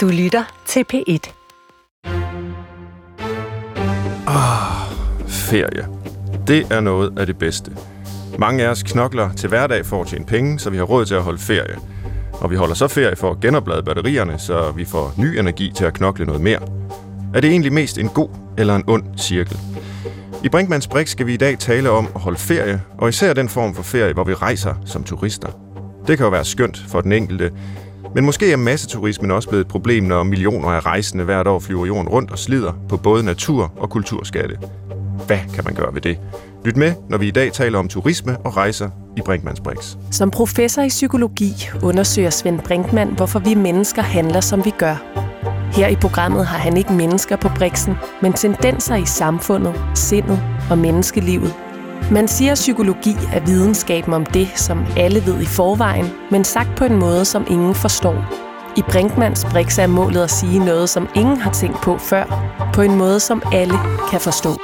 Du lytter til P1. Ah, ferie. Det er noget af det bedste. Mange af os knokler til hverdag for at tjene penge, så vi har råd til at holde ferie. Og vi holder så ferie for at genoplade batterierne, så vi får ny energi til at knokle noget mere. Er det egentlig mest en god eller en ond cirkel? I Brinkmanns Brik skal vi i dag tale om at holde ferie, og især den form for ferie, hvor vi rejser som turister. Det kan jo være skønt for den enkelte, men måske er masseturismen også blevet et problem, når millioner af rejsende hvert år flyver jorden rundt og slider på både natur og kulturskatte. Hvad kan man gøre ved det? Lyt med, når vi i dag taler om turisme og rejser i Brinkmanns Brix. Som professor i psykologi undersøger Svend Brinkmann, hvorfor vi mennesker handler, som vi gør. Her i programmet har han ikke mennesker på Brixen, men tendenser i samfundet, sindet og menneskelivet. Man siger, at psykologi er videnskaben om det, som alle ved i forvejen, men sagt på en måde, som ingen forstår. I Brinkmans Brix er målet at sige noget, som ingen har tænkt på før, på en måde, som alle kan forstå.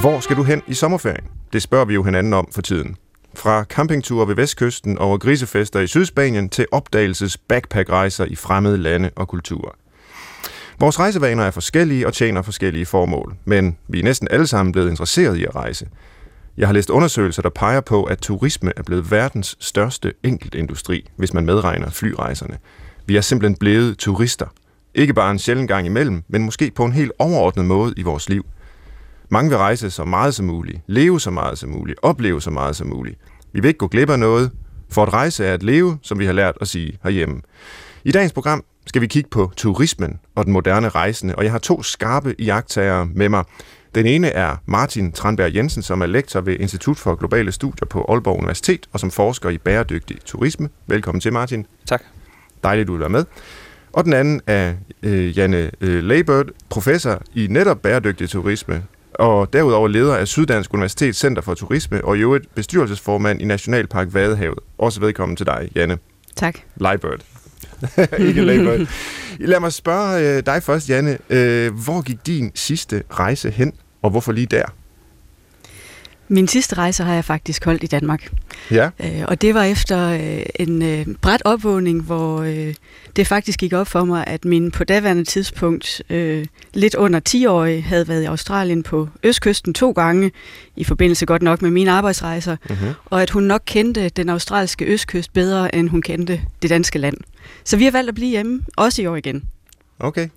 Hvor skal du hen i sommerferien? Det spørger vi jo hinanden om for tiden. Fra campingture ved vestkysten over grisefester i Sydspanien til opdagelses backpackrejser i fremmede lande og kulturer. Vores rejsevaner er forskellige og tjener forskellige formål, men vi er næsten alle sammen blevet interesseret i at rejse. Jeg har læst undersøgelser, der peger på, at turisme er blevet verdens største enkeltindustri, hvis man medregner flyrejserne. Vi er simpelthen blevet turister. Ikke bare en sjældent gang imellem, men måske på en helt overordnet måde i vores liv. Mange vil rejse så meget som muligt, leve så meget som muligt, opleve så meget som muligt. Vi vil ikke gå glip af noget, for at rejse er at leve, som vi har lært at sige herhjemme. I dagens program skal vi kigge på turismen og den moderne rejsende, og jeg har to skarpe iagtagere med mig. Den ene er Martin Tranberg Jensen, som er lektor ved Institut for Globale Studier på Aalborg Universitet og som forsker i bæredygtig turisme. Velkommen til, Martin. Tak. Dejligt, du vil være med. Og den anden er øh, Janne øh, Leibert, professor i netop bæredygtig turisme, og derudover leder af Syddansk Universitets Center for Turisme, og i øvrigt bestyrelsesformand i Nationalpark Vadehavet. Også velkommen til dig, Janne. Tak. Leibert. Ikke Leibert. Lad mig spørge øh, dig først, Janne. Øh, hvor gik din sidste rejse hen, og hvorfor lige der? Min sidste rejse har jeg faktisk holdt i Danmark. Ja. Øh, og det var efter øh, en øh, bræt opvågning, hvor øh, det faktisk gik op for mig, at min på daværende tidspunkt øh, lidt under 10-årige havde været i Australien på østkysten to gange, i forbindelse godt nok med mine arbejdsrejser, Mm-hmm. og at hun nok kendte den australske østkyst bedre, end hun kendte det danske land. Så vi har valgt at blive hjemme, også i år igen. Okay.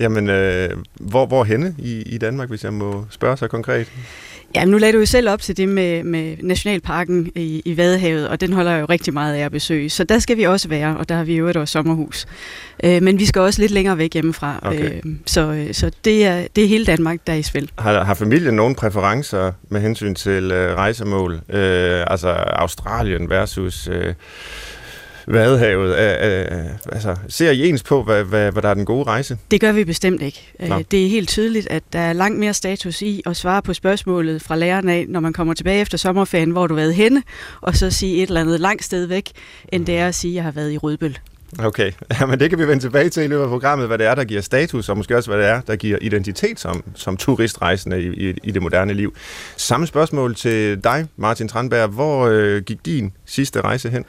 Jamen, øh, hvor, hvor henne i, i Danmark, hvis jeg må spørge så konkret? Ja, nu lagde du jo selv op til det med, med Nationalparken i, i Vadehavet, og den holder jeg jo rigtig meget af at besøge. Så der skal vi også være, og der har vi jo et års sommerhus. Øh, men vi skal også lidt længere væk hjemmefra. Okay. Øh, så så det, er, det er hele Danmark, der er i spil. Har, har familien nogle præferencer med hensyn til øh, rejsemål? Øh, altså Australien versus øh, Vadehavet. Øh, øh, altså, ser I ens på, hvad, hvad, hvad der er den gode rejse? Det gør vi bestemt ikke. Nå. Øh, det er helt tydeligt, at der er langt mere status i at svare på spørgsmålet fra læreren af, når man kommer tilbage efter sommerferien, hvor du har været henne, og så sige et eller andet langt sted væk, end det er at sige, at jeg har været i Rødbøl. Okay, men det kan vi vende tilbage til i løbet af programmet, hvad det er, der giver status, og måske også, hvad det er, der giver identitet som, som turistrejsende i, i, i det moderne liv. Samme spørgsmål til dig, Martin Tranberg. Hvor øh, gik din sidste rejse hen?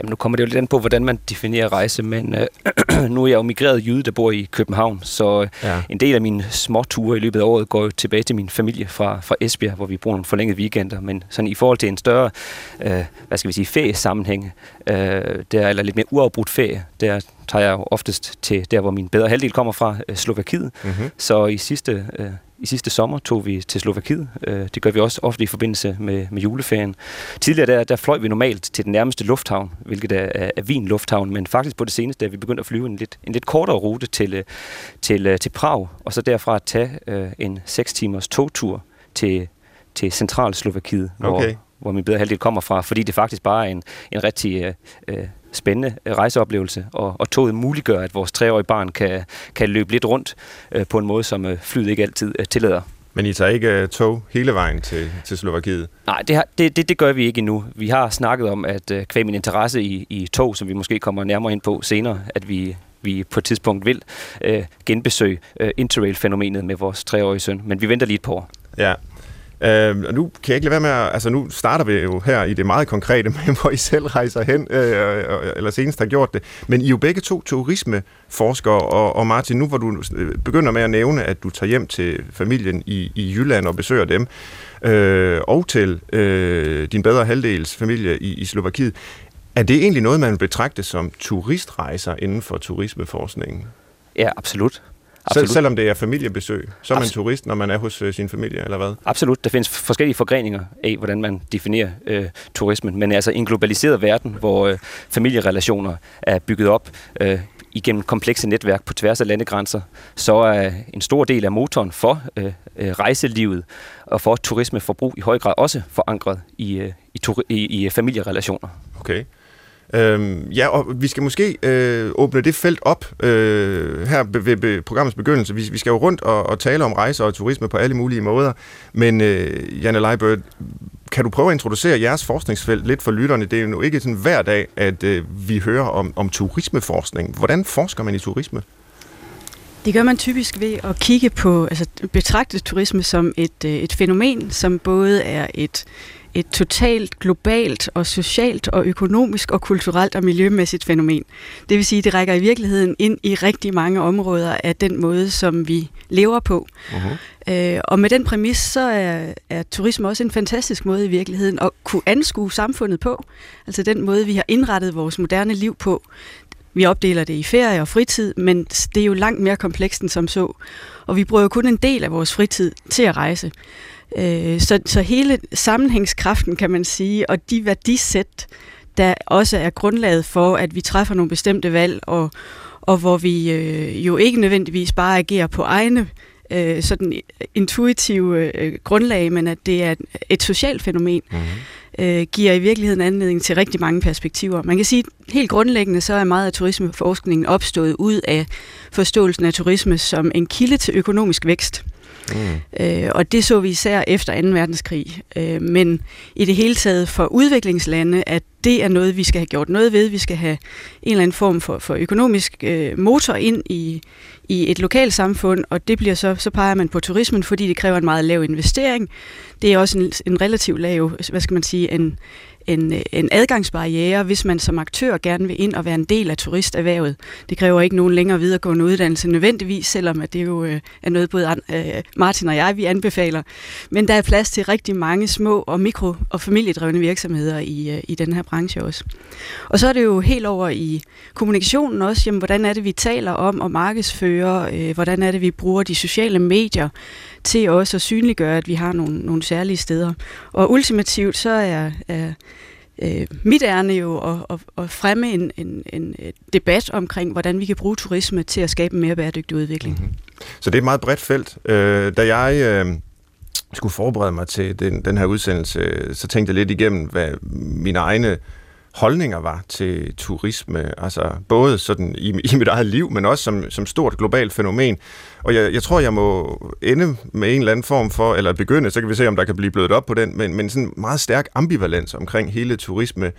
Jamen, nu kommer det jo lidt an på, hvordan man definerer rejse, men øh, nu er jeg jo migreret jyde, der bor i København, så øh, Ja. en del af mine små ture i løbet af året går jo tilbage til min familie fra, fra Esbjerg, hvor vi bruger nogle forlængede weekender, men sådan i forhold til en større, øh, hvad skal vi sige, feriesammenhæng, øh, der, eller lidt mere uafbrudt ferie, der tager jeg jo oftest til der, hvor min bedre halvdel kommer fra, øh, Slovakiet. Mm-hmm. Så i sidste, øh, i sidste sommer tog vi til Slovakiet. Øh, det gør vi også ofte i forbindelse med, med juleferien. Tidligere der, der fløj vi normalt til den nærmeste lufthavn, hvilket er, er, er Wien Lufthavn, men faktisk på det seneste er vi begyndt at flyve en lidt, en lidt kortere rute til, øh, til, øh, til Prag, og så derfra at tage øh, en 6 timers togtur til, til Centralslovakiet, Okay. hvor, hvor min bedre halvdel kommer fra, fordi det faktisk bare er en, en rigtig øh, spændende øh, rejseoplevelse, og, og toget muliggør, at vores treårige barn kan, kan løbe lidt rundt øh, på en måde, som øh, flyet ikke altid øh, tillader. Men I tager ikke uh, tog hele vejen til, til Slovakiet? Nej, det, har, det, det, det gør vi ikke endnu. Vi har snakket om, at øh, kvæg min interesse i, i tog, som vi måske kommer nærmere ind på senere, at vi, vi på et tidspunkt vil øh, genbesøge øh, interrail-fænomenet med vores treårige søn. Men vi venter lige et par år. Ja. Øh, og nu kan jeg ikke lade være med at, altså nu starter vi jo her i det meget konkrete med, hvor I selv rejser hen, øh, øh eller senest har gjort det. Men I er jo begge to turismeforskere, og, og Martin, nu hvor du øh, begynder med at nævne, at du tager hjem til familien i, i Jylland og besøger dem, øh, og til øh, din bedre halvdels familie i, i Slovakiet, er det egentlig noget, man betragter som turistrejser inden for turismeforskningen? Ja, absolut. Absolut. Sel- selvom det er familiebesøg, så er man Absolut. turist, når man er hos øh, sin familie, eller hvad? Absolut. Der findes forskellige forgreninger af, hvordan man definerer øh, turismen. Men altså i en globaliseret verden, hvor øh, familierelationer er bygget op øh, igennem komplekse netværk på tværs af landegrænser, så er en stor del af motoren for øh, øh rejselivet og for turismeforbrug i høj grad også forankret i, øh, i, i, i familierelationer. Okay. Øhm, ja, og vi skal måske øh, åbne det felt op øh, her ved, ved programmets begyndelse. Vi, vi skal jo rundt og, og tale om rejser og turisme på alle mulige måder. Men øh, Janne Leibert, kan du prøve at introducere jeres forskningsfelt lidt for lytterne? Det er jo ikke sådan hver dag, at øh, vi hører om, om turismeforskning. Hvordan forsker man i turisme? Det gør man typisk ved at kigge på, altså betragte turisme som et, øh, et fænomen, som både er et et totalt globalt og socialt og økonomisk og kulturelt og miljømæssigt fænomen. Det vil sige, at det rækker i virkeligheden ind i rigtig mange områder af den måde, som vi lever på. Uh-huh. Øh, og med den præmis, så er, er turisme også en fantastisk måde i virkeligheden at kunne anskue samfundet på. Altså den måde, vi har indrettet vores moderne liv på. Vi opdeler det i ferie og fritid, men det er jo langt mere komplekst end som så. Og vi bruger jo kun en del af vores fritid til at rejse. Øh, så, så hele sammenhængskraften, kan man sige, og de værdisæt, der også er grundlaget for, at vi træffer nogle bestemte valg, og, og hvor vi øh, jo ikke nødvendigvis bare agerer på egne øh, sådan intuitive øh, grundlag, men at det er et, et socialt fænomen, mm-hmm. øh, giver i virkeligheden anledning til rigtig mange perspektiver. Man kan sige, at helt grundlæggende så er meget af turismeforskningen opstået ud af forståelsen af turisme som en kilde til økonomisk vækst. Mm. Øh, og det så vi især efter 2. verdenskrig. Øh, men i det hele taget for udviklingslande, at det er noget, vi skal have gjort noget ved. Vi skal have en eller anden form for, for økonomisk øh, motor ind i, i et lokalt samfund, og det bliver så, så peger man på turismen, fordi det kræver en meget lav investering. Det er også en, en relativt lav, hvad skal man sige, en, en, øh, en adgangsbarriere, hvis man som aktør gerne vil ind og være en del af turisterhvervet. Det kræver ikke nogen længere videregående uddannelse nødvendigvis, selvom at det jo øh, er noget både øh, Martin og jeg vi anbefaler. Men der er plads til rigtig mange små og mikro- og familiedrevne virksomheder i, øh, i den her branche også. Og så er det jo helt over i kommunikationen også, jamen, hvordan er det, vi taler om og markedsfører, øh, hvordan er det, vi bruger de sociale medier til også at synliggøre, at vi har nogle, nogle særlige steder. Og ultimativt så er, er øh, mit ærne jo at, at, at fremme en, en, en øh, debat omkring, hvordan vi kan bruge turisme til at skabe en mere bæredygtig udvikling. Mm-hmm. Så det er et meget bredt felt. Øh, da jeg øh, skulle forberede mig til den, den her udsendelse, så tænkte jeg lidt igennem, hvad mine egne holdninger var til turisme, altså både sådan i, i mit eget liv, men også som, som stort globalt fænomen. Og jeg, jeg tror, jeg må ende med en eller anden form for, eller begynde, så kan vi se, om der kan blive blødt op på den, men, men sådan meget stærk ambivalens omkring hele turisme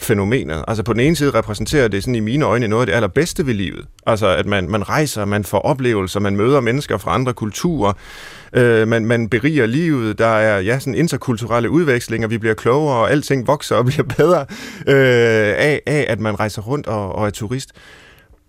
fænomenet. Altså på den ene side repræsenterer det sådan i mine øjne noget af det allerbedste ved livet. Altså at man, man rejser, man får oplevelser, man møder mennesker fra andre kulturer, øh, man, man beriger livet, der er ja, sådan interkulturelle udvekslinger, vi bliver klogere, og alting vokser og bliver bedre øh, af, af, at man rejser rundt og, og er turist.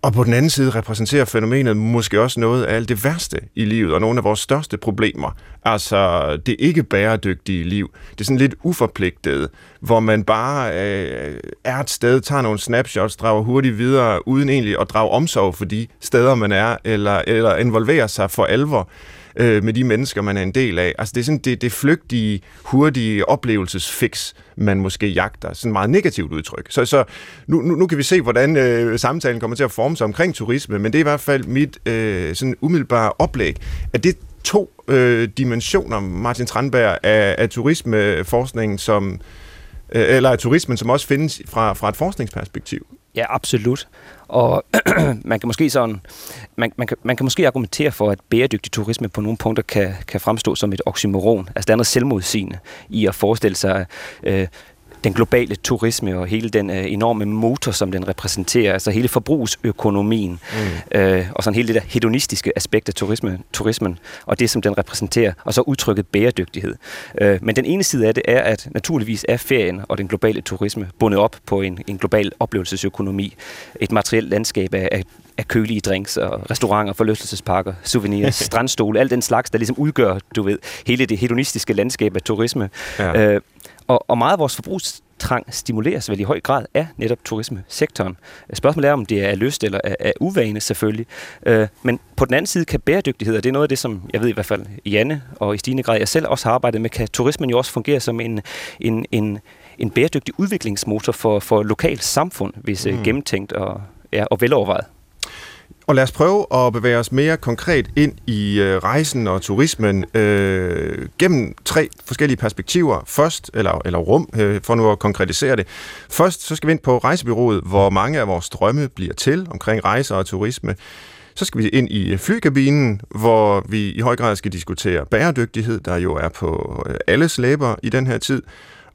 Og på den anden side repræsenterer fænomenet måske også noget af alt det værste i livet, og nogle af vores største problemer. Altså det ikke bæredygtige liv. Det er sådan lidt uforpligtet, hvor man bare øh, er et sted, tager nogle snapshots, drager hurtigt videre, uden egentlig at drage omsorg for de steder, man er, eller, eller involverer sig for alvor øh, med de mennesker, man er en del af. Altså det er sådan det, det flygtige, hurtige oplevelsesfix, man måske jagter. Sådan meget negativt udtryk. Så, så nu, nu, nu kan vi se, hvordan øh, samtalen kommer til at forme sig omkring turisme, men det er i hvert fald mit øh, sådan umiddelbare oplæg, at det to øh, dimensioner, Martin Tranberg, af, af turismeforskningen, som, øh, eller af turismen, som også findes fra, fra et forskningsperspektiv. Ja, absolut. Og man kan måske sådan, man, man, kan, man kan måske argumentere for, at bæredygtig turisme på nogle punkter kan, kan fremstå som et oxymoron. Altså der er noget selvmodsigende i at forestille sig øh, den globale turisme og hele den øh, enorme motor, som den repræsenterer, altså hele forbrugsøkonomien, mm. øh, og sådan hele det der hedonistiske aspekt af turisme, turismen, og det, som den repræsenterer, og så udtrykket bæredygtighed. Øh, men den ene side af det er, at naturligvis er ferien og den globale turisme bundet op på en, en global oplevelsesøkonomi, et materielt landskab af, af af kølige drinks og restauranter, forlystelsesparker, souvenirs, strandstole, alt den slags, der ligesom udgør, du ved, hele det hedonistiske landskab af turisme. Ja. Øh, og, og meget af vores forbrugstrang stimuleres vel i høj grad af netop turismesektoren. Spørgsmålet er, om det er lyst eller er, er uvane selvfølgelig. Øh, men på den anden side kan bæredygtighed, og det er noget af det, som jeg ved i hvert fald Janne og i stigende grad jeg selv også har arbejdet med, kan turismen jo også fungere som en, en, en, en bæredygtig udviklingsmotor for, for lokalt samfund, hvis mm. gennemtænkt og, ja, og velovervejet. Og lad os prøve at bevæge os mere konkret ind i øh, rejsen og turismen øh, gennem tre forskellige perspektiver. Først, eller, eller rum, øh, for nu at konkretisere det. Først så skal vi ind på rejsebyrået, hvor mange af vores drømme bliver til omkring rejser og turisme. Så skal vi ind i øh, flykabinen, hvor vi i høj grad skal diskutere bæredygtighed, der jo er på øh, alles læber i den her tid.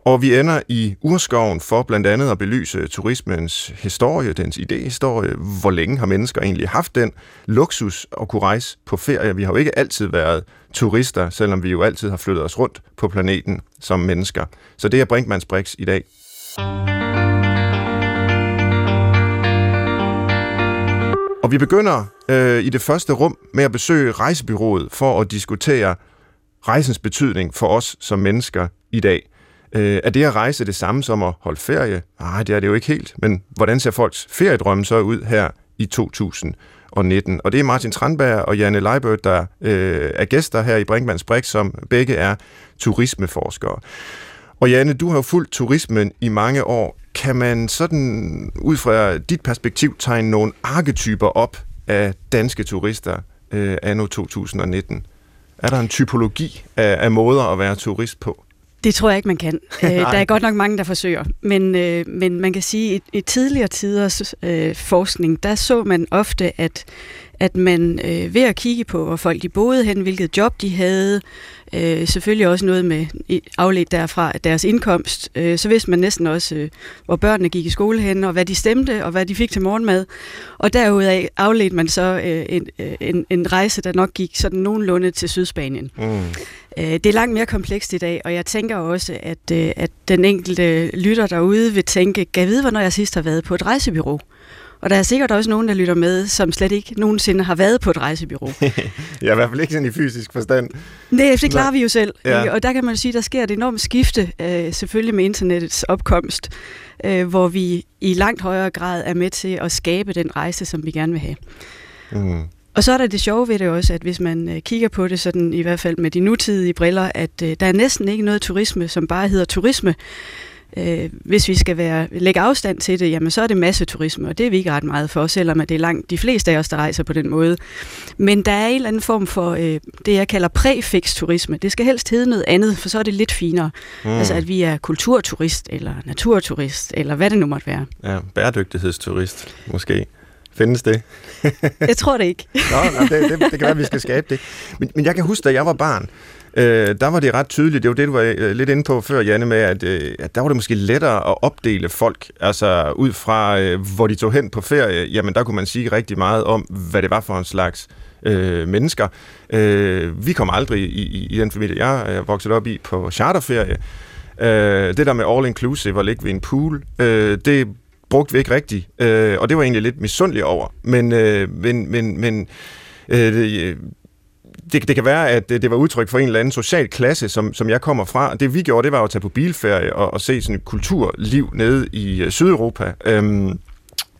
Og vi ender i urskoven for blandt andet at belyse turismens historie, dens idehistorie. Hvor længe har mennesker egentlig haft den luksus at kunne rejse på ferie? Vi har jo ikke altid været turister, selvom vi jo altid har flyttet os rundt på planeten som mennesker. Så det er Brinkmanns Brix i dag. Og vi begynder øh, i det første rum med at besøge rejsebyrået for at diskutere rejsens betydning for os som mennesker i dag. Øh, er det at rejse det samme som at holde ferie? Nej, det er det jo ikke helt. Men hvordan ser folks feriedrømme så ud her i 2019? Og det er Martin Tranberg og Janne Leibert, der øh, er gæster her i Brinkmanns Brix, som begge er turismeforskere. Og Janne, du har jo fulgt turismen i mange år. Kan man sådan ud fra dit perspektiv tegne nogle arketyper op af danske turister øh, anno 2019? Er der en typologi af, af måder at være turist på? Det tror jeg ikke, man kan. Øh, der er godt nok mange, der forsøger. Men, øh, men man kan sige, at i, i tidligere tiders øh, forskning, der så man ofte, at at man øh, ved at kigge på, hvor folk de boede hen, hvilket job de havde, øh, selvfølgelig også noget med afledt derfra af deres indkomst, øh, så vidste man næsten også, øh, hvor børnene gik i skole hen, og hvad de stemte, og hvad de fik til morgenmad. Og derudaf afledte man så øh, en, øh, en, en rejse, der nok gik sådan nogenlunde til Sydspanien. Mm. Øh, det er langt mere komplekst i dag, og jeg tænker også, at, øh, at den enkelte lytter derude vil tænke, kan jeg vide, hvornår jeg sidst har været på et rejsebyrå? Og der er sikkert også nogen, der lytter med, som slet ikke nogensinde har været på et rejsebyrå. ja, i hvert fald ikke sådan i fysisk forstand. Nej, det klarer vi jo selv. Ja. Og der kan man sige, der sker et enormt skifte, øh, selvfølgelig med internettets opkomst, øh, hvor vi i langt højere grad er med til at skabe den rejse, som vi gerne vil have. Mm. Og så er der det sjove ved det også, at hvis man øh, kigger på det sådan i hvert fald med de nutidige briller, at der er næsten ikke noget turisme, som bare hedder turisme. Øh, hvis vi skal være, lægge afstand til det, jamen så er det masseturisme, og det er vi ikke ret meget for, selvom det er langt de fleste af os, der rejser på den måde. Men der er en eller anden form for øh, det, jeg kalder præfix turisme. Det skal helst hedde noget andet, for så er det lidt finere. Mm. Altså at vi er kulturturist, eller naturturist, eller hvad det nu måtte være. Ja, bæredygtighedsturist måske. Findes det? jeg tror det ikke. Nå, nej, det, det, det kan være, at vi skal skabe det. Men, men jeg kan huske, da jeg var barn, øh, der var det ret tydeligt, det var det, du var øh, lidt inde på før, Janne, med, at, øh, at der var det måske lettere at opdele folk, altså ud fra, øh, hvor de tog hen på ferie, jamen der kunne man sige rigtig meget om, hvad det var for en slags øh, mennesker. Øh, vi kom aldrig i, i, i den familie, jeg er vokset op i, på charterferie. Øh, det der med all-inclusive og ligge ved en pool, øh, det brugte vi ikke rigtigt, øh, og det var egentlig lidt misundelig over. Men, øh, men, men, men øh, det, det, kan være, at det, det var udtryk for en eller anden social klasse, som, som jeg kommer fra. Det vi gjorde, det var at tage på bilferie og, og se sådan et kulturliv nede i øh, Sydeuropa. Øhm,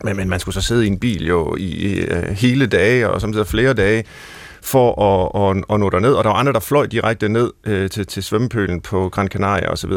men, men man skulle så sidde i en bil jo i i øh, hele dage, og samtidig flere dage, for at, at, at nå derned. Og der var andre, der fløj direkte ned øh, til, til svømmepølen på Gran Canaria osv.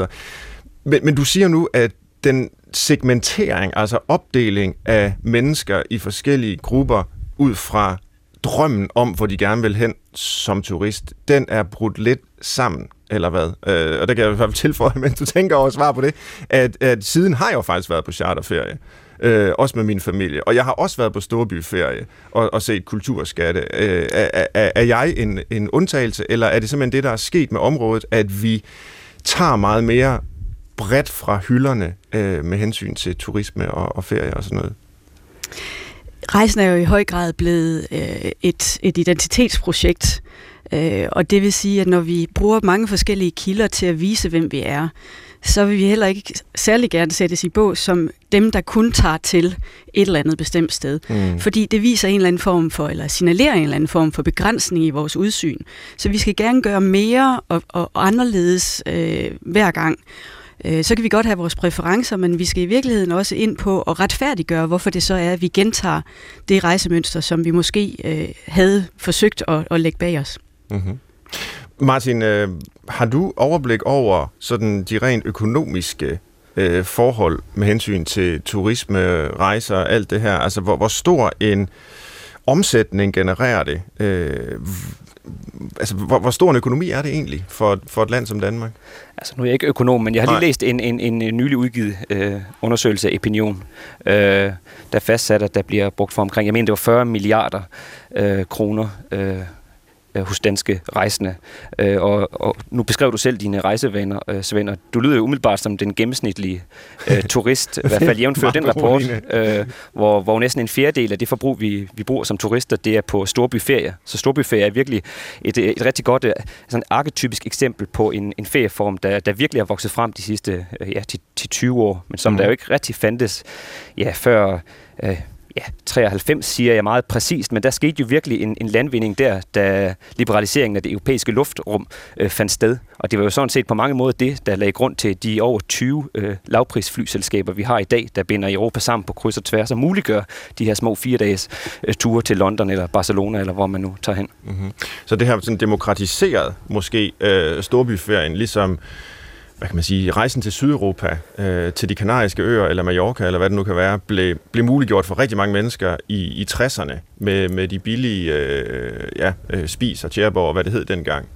Men, men du siger nu, at den segmentering, altså opdeling af mennesker i forskellige grupper ud fra drømmen om, hvor de gerne vil hen som turist, den er brudt lidt sammen, eller hvad? Øh, og der kan jeg i hvert fald tilføje, mens du tænker over at svare på det, at, at siden har jeg jo faktisk været på charterferie. Øh, også med min familie. Og jeg har også været på storbyferie og, og set kulturskatte. Øh, er, er, er jeg en, en undtagelse, eller er det simpelthen det, der er sket med området, at vi tager meget mere bredt fra hylderne øh, med hensyn til turisme og, og ferie og sådan noget? Rejsen er jo i høj grad blevet øh, et, et identitetsprojekt, øh, og det vil sige, at når vi bruger mange forskellige kilder til at vise, hvem vi er, så vil vi heller ikke særlig gerne sættes i bås som dem, der kun tager til et eller andet bestemt sted. Mm. Fordi det viser en eller anden form for, eller signalerer en eller anden form for begrænsning i vores udsyn. Så vi skal gerne gøre mere og, og, og anderledes øh, hver gang. Øh, så kan vi godt have vores præferencer, men vi skal i virkeligheden også ind på at retfærdiggøre, hvorfor det så er, at vi gentager det rejsemønster, som vi måske øh, havde forsøgt at, at lægge bag os. Mm-hmm. Martin, øh, har du overblik over sådan de rent økonomiske øh, forhold med hensyn til turisme, rejser og alt det her? Altså, hvor, hvor stor en omsætning genererer det? Øh, altså, hvor, hvor stor en økonomi er det egentlig for, for et land som Danmark? Altså, nu er jeg ikke økonom, men jeg har lige Nej. læst en, en, en nylig udgivet øh, undersøgelse af Opinion, øh, der fastsatte, at der bliver brugt for omkring, jeg mener, det var 40 milliarder øh, kroner øh, øh, hos danske rejsende. Øh, og, og nu beskrev du selv dine rejsevaner, øh, Svend, og du lyder jo umiddelbart som den gennemsnitlige øh, turist, i hvert fald jævnført den rapport, øh, hvor, hvor næsten en fjerdedel af det forbrug, vi, vi bruger som turister, det er på storbyferie. Så storbyferie er virkelig et, et rigtig godt, øh, sådan arketypisk eksempel på en, en ferieform, der, der virkelig har vokset frem de sidste øh, ja, 10-20 år, men som mm. der jo ikke rigtig fandtes ja, før... Øh, ja, 93 siger jeg meget præcist, men der skete jo virkelig en, en landvinding der, da liberaliseringen af det europæiske luftrum øh, fandt sted. Og det var jo sådan set på mange måder det, der lagde grund til de over 20 øh, lavprisflyselskaber, vi har i dag, der binder Europa sammen på kryds og tværs og muliggør de her små fire dages øh, ture til London eller Barcelona, eller hvor man nu tager hen. Mm-hmm. Så det har sådan demokratiseret måske øh, storbyferien, ligesom hvad kan man sige, rejsen til Sydeuropa, øh, til de kanariske øer, eller Mallorca, eller hvad det nu kan være, blev, blev muliggjort for rigtig mange mennesker i, i 60'erne, med, med de billige øh, ja, øh, spis og tjerborg, og hvad det hed dengang.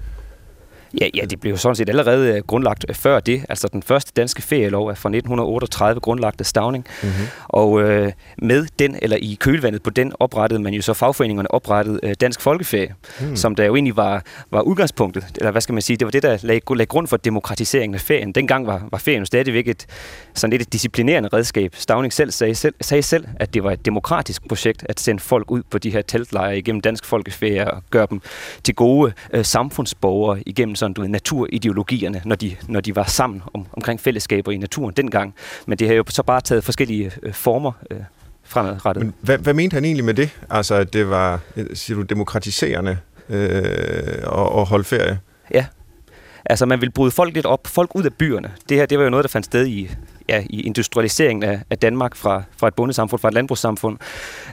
Ja, ja, det blev jo sådan set allerede øh, grundlagt øh, før det. Altså den første danske ferielov er fra 1938 grundlagt af Stavning. Mm-hmm. Og øh, med den, eller i kølvandet på den, oprettede man jo så fagforeningerne oprettet øh, Dansk Folkeferie, mm. som der jo egentlig var, var udgangspunktet, eller hvad skal man sige, det var det, der lagde, lagde grund for demokratiseringen af ferien. Dengang var, var ferien jo stadigvæk et, sådan lidt et disciplinerende redskab. Stavning selv sagde, selv sagde selv, at det var et demokratisk projekt at sende folk ud på de her teltlejre igennem Dansk Folkeferie og gøre dem til gode øh, samfundsborgere igennem sådan, du ved, naturideologierne, når de, når de var sammen om, omkring fællesskaber i naturen dengang. Men det har jo så bare taget forskellige øh, former øh, fremadrettet. Men hvad, hvad mente han egentlig med det? Altså, at det var, siger du, demokratiserende øh, og, og holde ferie? Ja, Altså, man vil bryde folk lidt op, folk ud af byerne. Det her, det var jo noget, der fandt sted i, ja, i industrialiseringen af, af Danmark fra, fra et bondesamfund, fra et landbrugssamfund,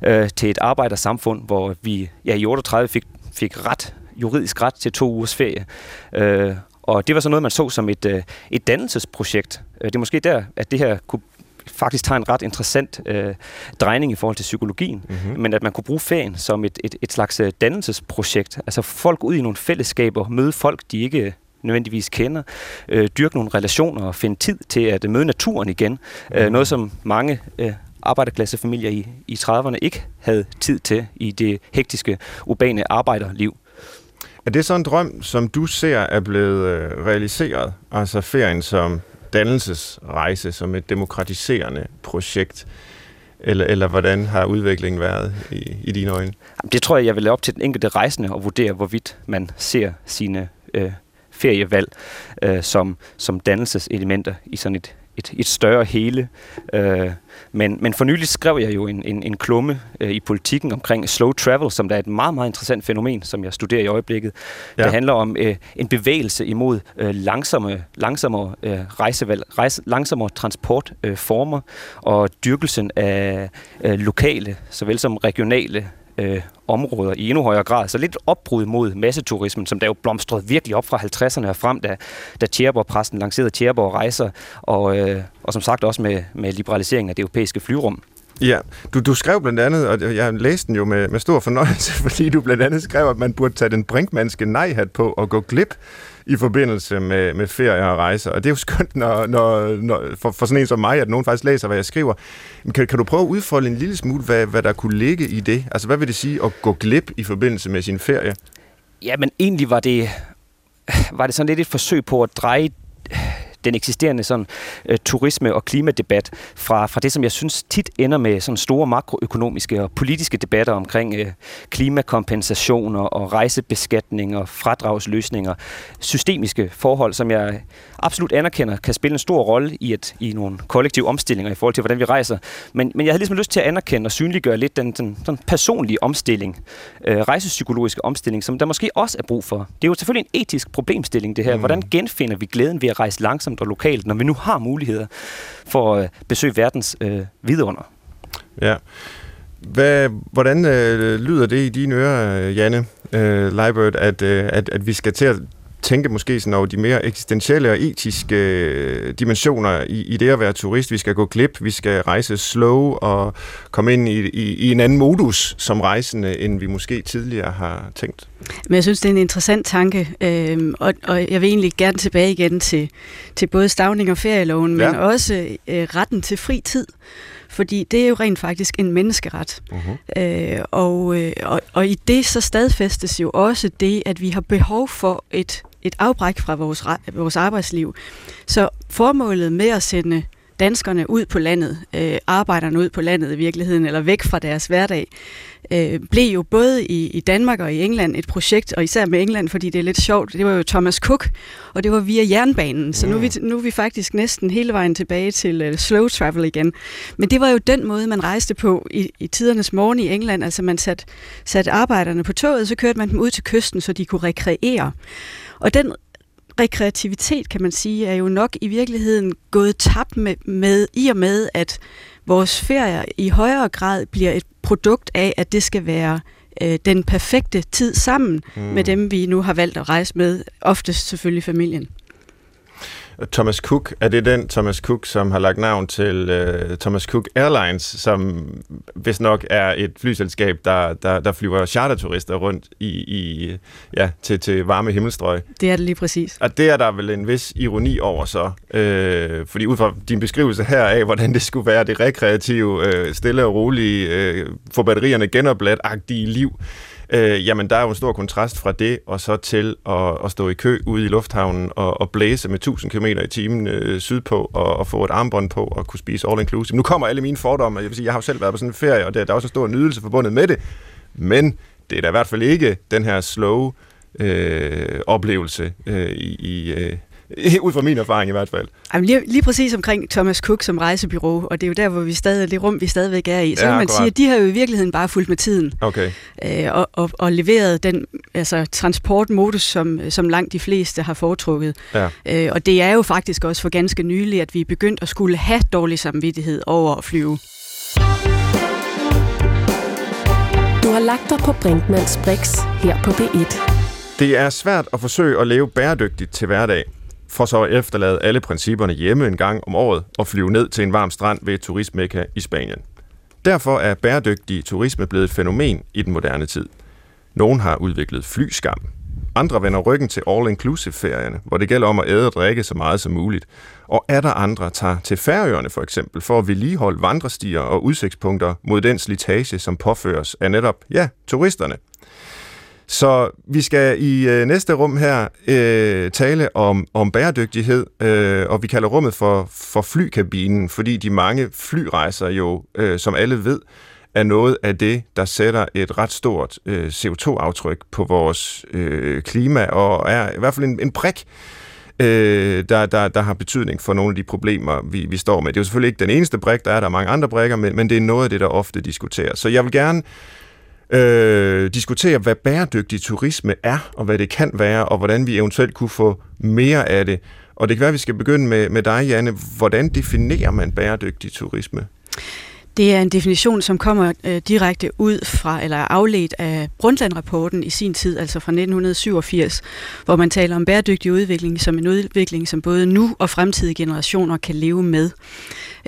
øh, til et arbejdersamfund, hvor vi ja, i 38 fik, fik ret juridisk ret til to ugers ferie. Øh, og det var så noget, man så som et, øh, et dannelsesprojekt. Øh, det er måske der, at det her kunne faktisk tage en ret interessant øh, drejning i forhold til psykologien, mm-hmm. men at man kunne bruge ferien som et, et, et slags øh, dannelsesprojekt. Altså folk ud i nogle fællesskaber, møde folk, de ikke nødvendigvis kender, øh, dyrke nogle relationer og finde tid til at møde naturen igen. Mm. Øh, noget, som mange øh, arbejderklassefamilier i, i 30'erne ikke havde tid til i det hektiske, urbane arbejderliv. Er det så en drøm, som du ser er blevet øh, realiseret? Altså ferien som dannelsesrejse, som et demokratiserende projekt? Eller, eller hvordan har udviklingen været i, i dine øjne? Det tror jeg, jeg vil lade op til den enkelte rejsende og vurdere, hvorvidt man ser sine øh, ferievalg øh, som, som dannelseselementer i sådan et, et, et større hele. Øh, men, men for nylig skrev jeg jo en, en, en klumme øh, i politikken omkring slow travel, som der er et meget, meget interessant fænomen, som jeg studerer i øjeblikket. Ja. Det handler om øh, en bevægelse imod øh, langsomme, langsommere øh, rejsevalg, rejse, langsommere transportformer øh, og dyrkelsen af øh, lokale, såvel som regionale øh, områder i endnu højere grad. Så lidt opbrud mod masseturismen, som der jo blomstrede virkelig op fra 50'erne og frem, da, da Tjerborg-præsten lancerede Tjerborg Rejser, og, øh, og som sagt også med, med liberaliseringen af det europæiske flyrum. Ja, du, du skrev blandt andet, og jeg læste den jo med, med stor fornøjelse, fordi du blandt andet skrev, at man burde tage den brinkmandske nej på og gå glip i forbindelse med, med ferie og rejser. Og det er jo skønt når, når, når, for, for sådan en som mig, at nogen faktisk læser, hvad jeg skriver. Men kan, kan du prøve at udfolde en lille smule, hvad, hvad der kunne ligge i det? Altså, hvad vil det sige at gå glip i forbindelse med sin ferie? Ja, men egentlig var det, var det sådan lidt et forsøg på at dreje den eksisterende sådan, øh, turisme- og klimadebat fra, fra det, som jeg synes tit ender med sådan store makroøkonomiske og politiske debatter omkring øh, klimakompensationer og rejsebeskatning og fradragsløsninger. Systemiske forhold, som jeg absolut anerkender, kan spille en stor rolle i, et, i nogle kollektive omstillinger i forhold til, hvordan vi rejser. Men, men jeg havde ligesom lyst til at anerkende og synliggøre lidt den, den, den personlige omstilling, øh, rejsepsykologiske omstilling, som der måske også er brug for. Det er jo selvfølgelig en etisk problemstilling, det her. Mm. Hvordan genfinder vi glæden ved at rejse langsomt og lokalt, når vi nu har muligheder for øh, at besøge verdens øh, vidunder? Ja. Hvad, hvordan øh, lyder det i dine ører, øh, Janne øh, Leibert, at, øh, at, at vi skal til at tænke måske sådan over de mere eksistentielle og etiske øh, dimensioner i, i det at være turist. Vi skal gå glip, vi skal rejse slow og komme ind i, i, i en anden modus som rejsende, end vi måske tidligere har tænkt. Men jeg synes, det er en interessant tanke, øh, og, og jeg vil egentlig gerne tilbage igen til, til både stavning og ferieloven, ja. men også øh, retten til fri tid fordi det er jo rent faktisk en menneskeret. Uh-huh. Øh, og, øh, og, og i det så stadfæstes jo også det, at vi har behov for et et afbræk fra vores, vores arbejdsliv. Så formålet med at sende danskerne ud på landet, øh, arbejderne ud på landet i virkeligheden, eller væk fra deres hverdag, øh, blev jo både i, i Danmark og i England et projekt, og især med England, fordi det er lidt sjovt, det var jo Thomas Cook, og det var via jernbanen, så nu, er vi, nu er vi faktisk næsten hele vejen tilbage til uh, slow travel igen. Men det var jo den måde, man rejste på i, i tidernes morgen i England, altså man satte sat arbejderne på toget, så kørte man dem ud til kysten, så de kunne rekreere. Og den rekreativitet, kan man sige, er jo nok i virkeligheden gået tabt med, med i og med, at vores ferier i højere grad bliver et produkt af, at det skal være øh, den perfekte tid sammen mm. med dem, vi nu har valgt at rejse med, oftest selvfølgelig familien. Thomas Cook, er det den Thomas Cook, som har lagt navn til uh, Thomas Cook Airlines, som hvis nok er et flyselskab, der, der, der flyver charterturister rundt i, i, ja, til, til varme himmelstrøg? Det er det lige præcis. Og det er der vel en vis ironi over så, uh, fordi ud fra din beskrivelse her af, hvordan det skulle være det rekreative, uh, stille og rolige, uh, få batterierne genopladt-agtige liv, øh, jamen der er jo en stor kontrast fra det, og så til at, at stå i kø ude i lufthavnen og, og blæse med 1000 km i timen øh, sydpå, og, og få et armbånd på og kunne spise all inclusive. Nu kommer alle mine fordomme, jeg vil sige, jeg har jo selv været på sådan en ferie, og der, der er også en stor nydelse forbundet med det, men det er da i hvert fald ikke den her slow øh, oplevelse øh, i, i, øh, Ud fra min erfaring i hvert fald. Jamen, lige, lige præcis omkring Thomas Cook som rejsebyrå, og det er jo der, hvor vi stadig, det rum, vi stadigvæk er i, så ja, kan man sige, at de har jo i virkeligheden bare fulgt med tiden. Okay. Øh, og, og, og leveret den altså, transportmodus, som, som langt de fleste har foretrukket. Ja. Øh, og det er jo faktisk også for ganske nylig, at vi er begyndt at skulle have dårlig samvittighed over at flyve. Du har lagt dig på Brinkmanns Brix her på B1. Det er svært at forsøge at leve bæredygtigt til hverdag for så at efterlade alle principperne hjemme en gang om året og flyve ned til en varm strand ved et turistmekka i Spanien. Derfor er bæredygtig turisme blevet et fænomen i den moderne tid. Nogen har udviklet flyskam. Andre vender ryggen til all-inclusive-ferierne, hvor det gælder om at æde og drikke så meget som muligt. Og er der andre tager til Færøerne for eksempel for at vedligeholde vandrestier og udsigtspunkter mod den slitage, som påføres af netop, ja, turisterne – så vi skal i øh, næste rum her øh, tale om, om bæredygtighed, øh, og vi kalder rummet for, for flykabinen, fordi de mange flyrejser jo, øh, som alle ved, er noget af det, der sætter et ret stort øh, CO2-aftryk på vores øh, klima, og er i hvert fald en, en prik, øh, der, der, der har betydning for nogle af de problemer, vi, vi står med. Det er jo selvfølgelig ikke den eneste brik, der er, der er mange andre brikker, men, men det er noget af det, der ofte diskuteres. Så jeg vil gerne øh, diskutere, hvad bæredygtig turisme er, og hvad det kan være, og hvordan vi eventuelt kunne få mere af det. Og det kan være, at vi skal begynde med, med dig, Janne. Hvordan definerer man bæredygtig turisme? Det er en definition, som kommer øh, direkte ud fra, eller er afledt af Brundtland-rapporten i sin tid, altså fra 1987, hvor man taler om bæredygtig udvikling som en udvikling, som både nu og fremtidige generationer kan leve med.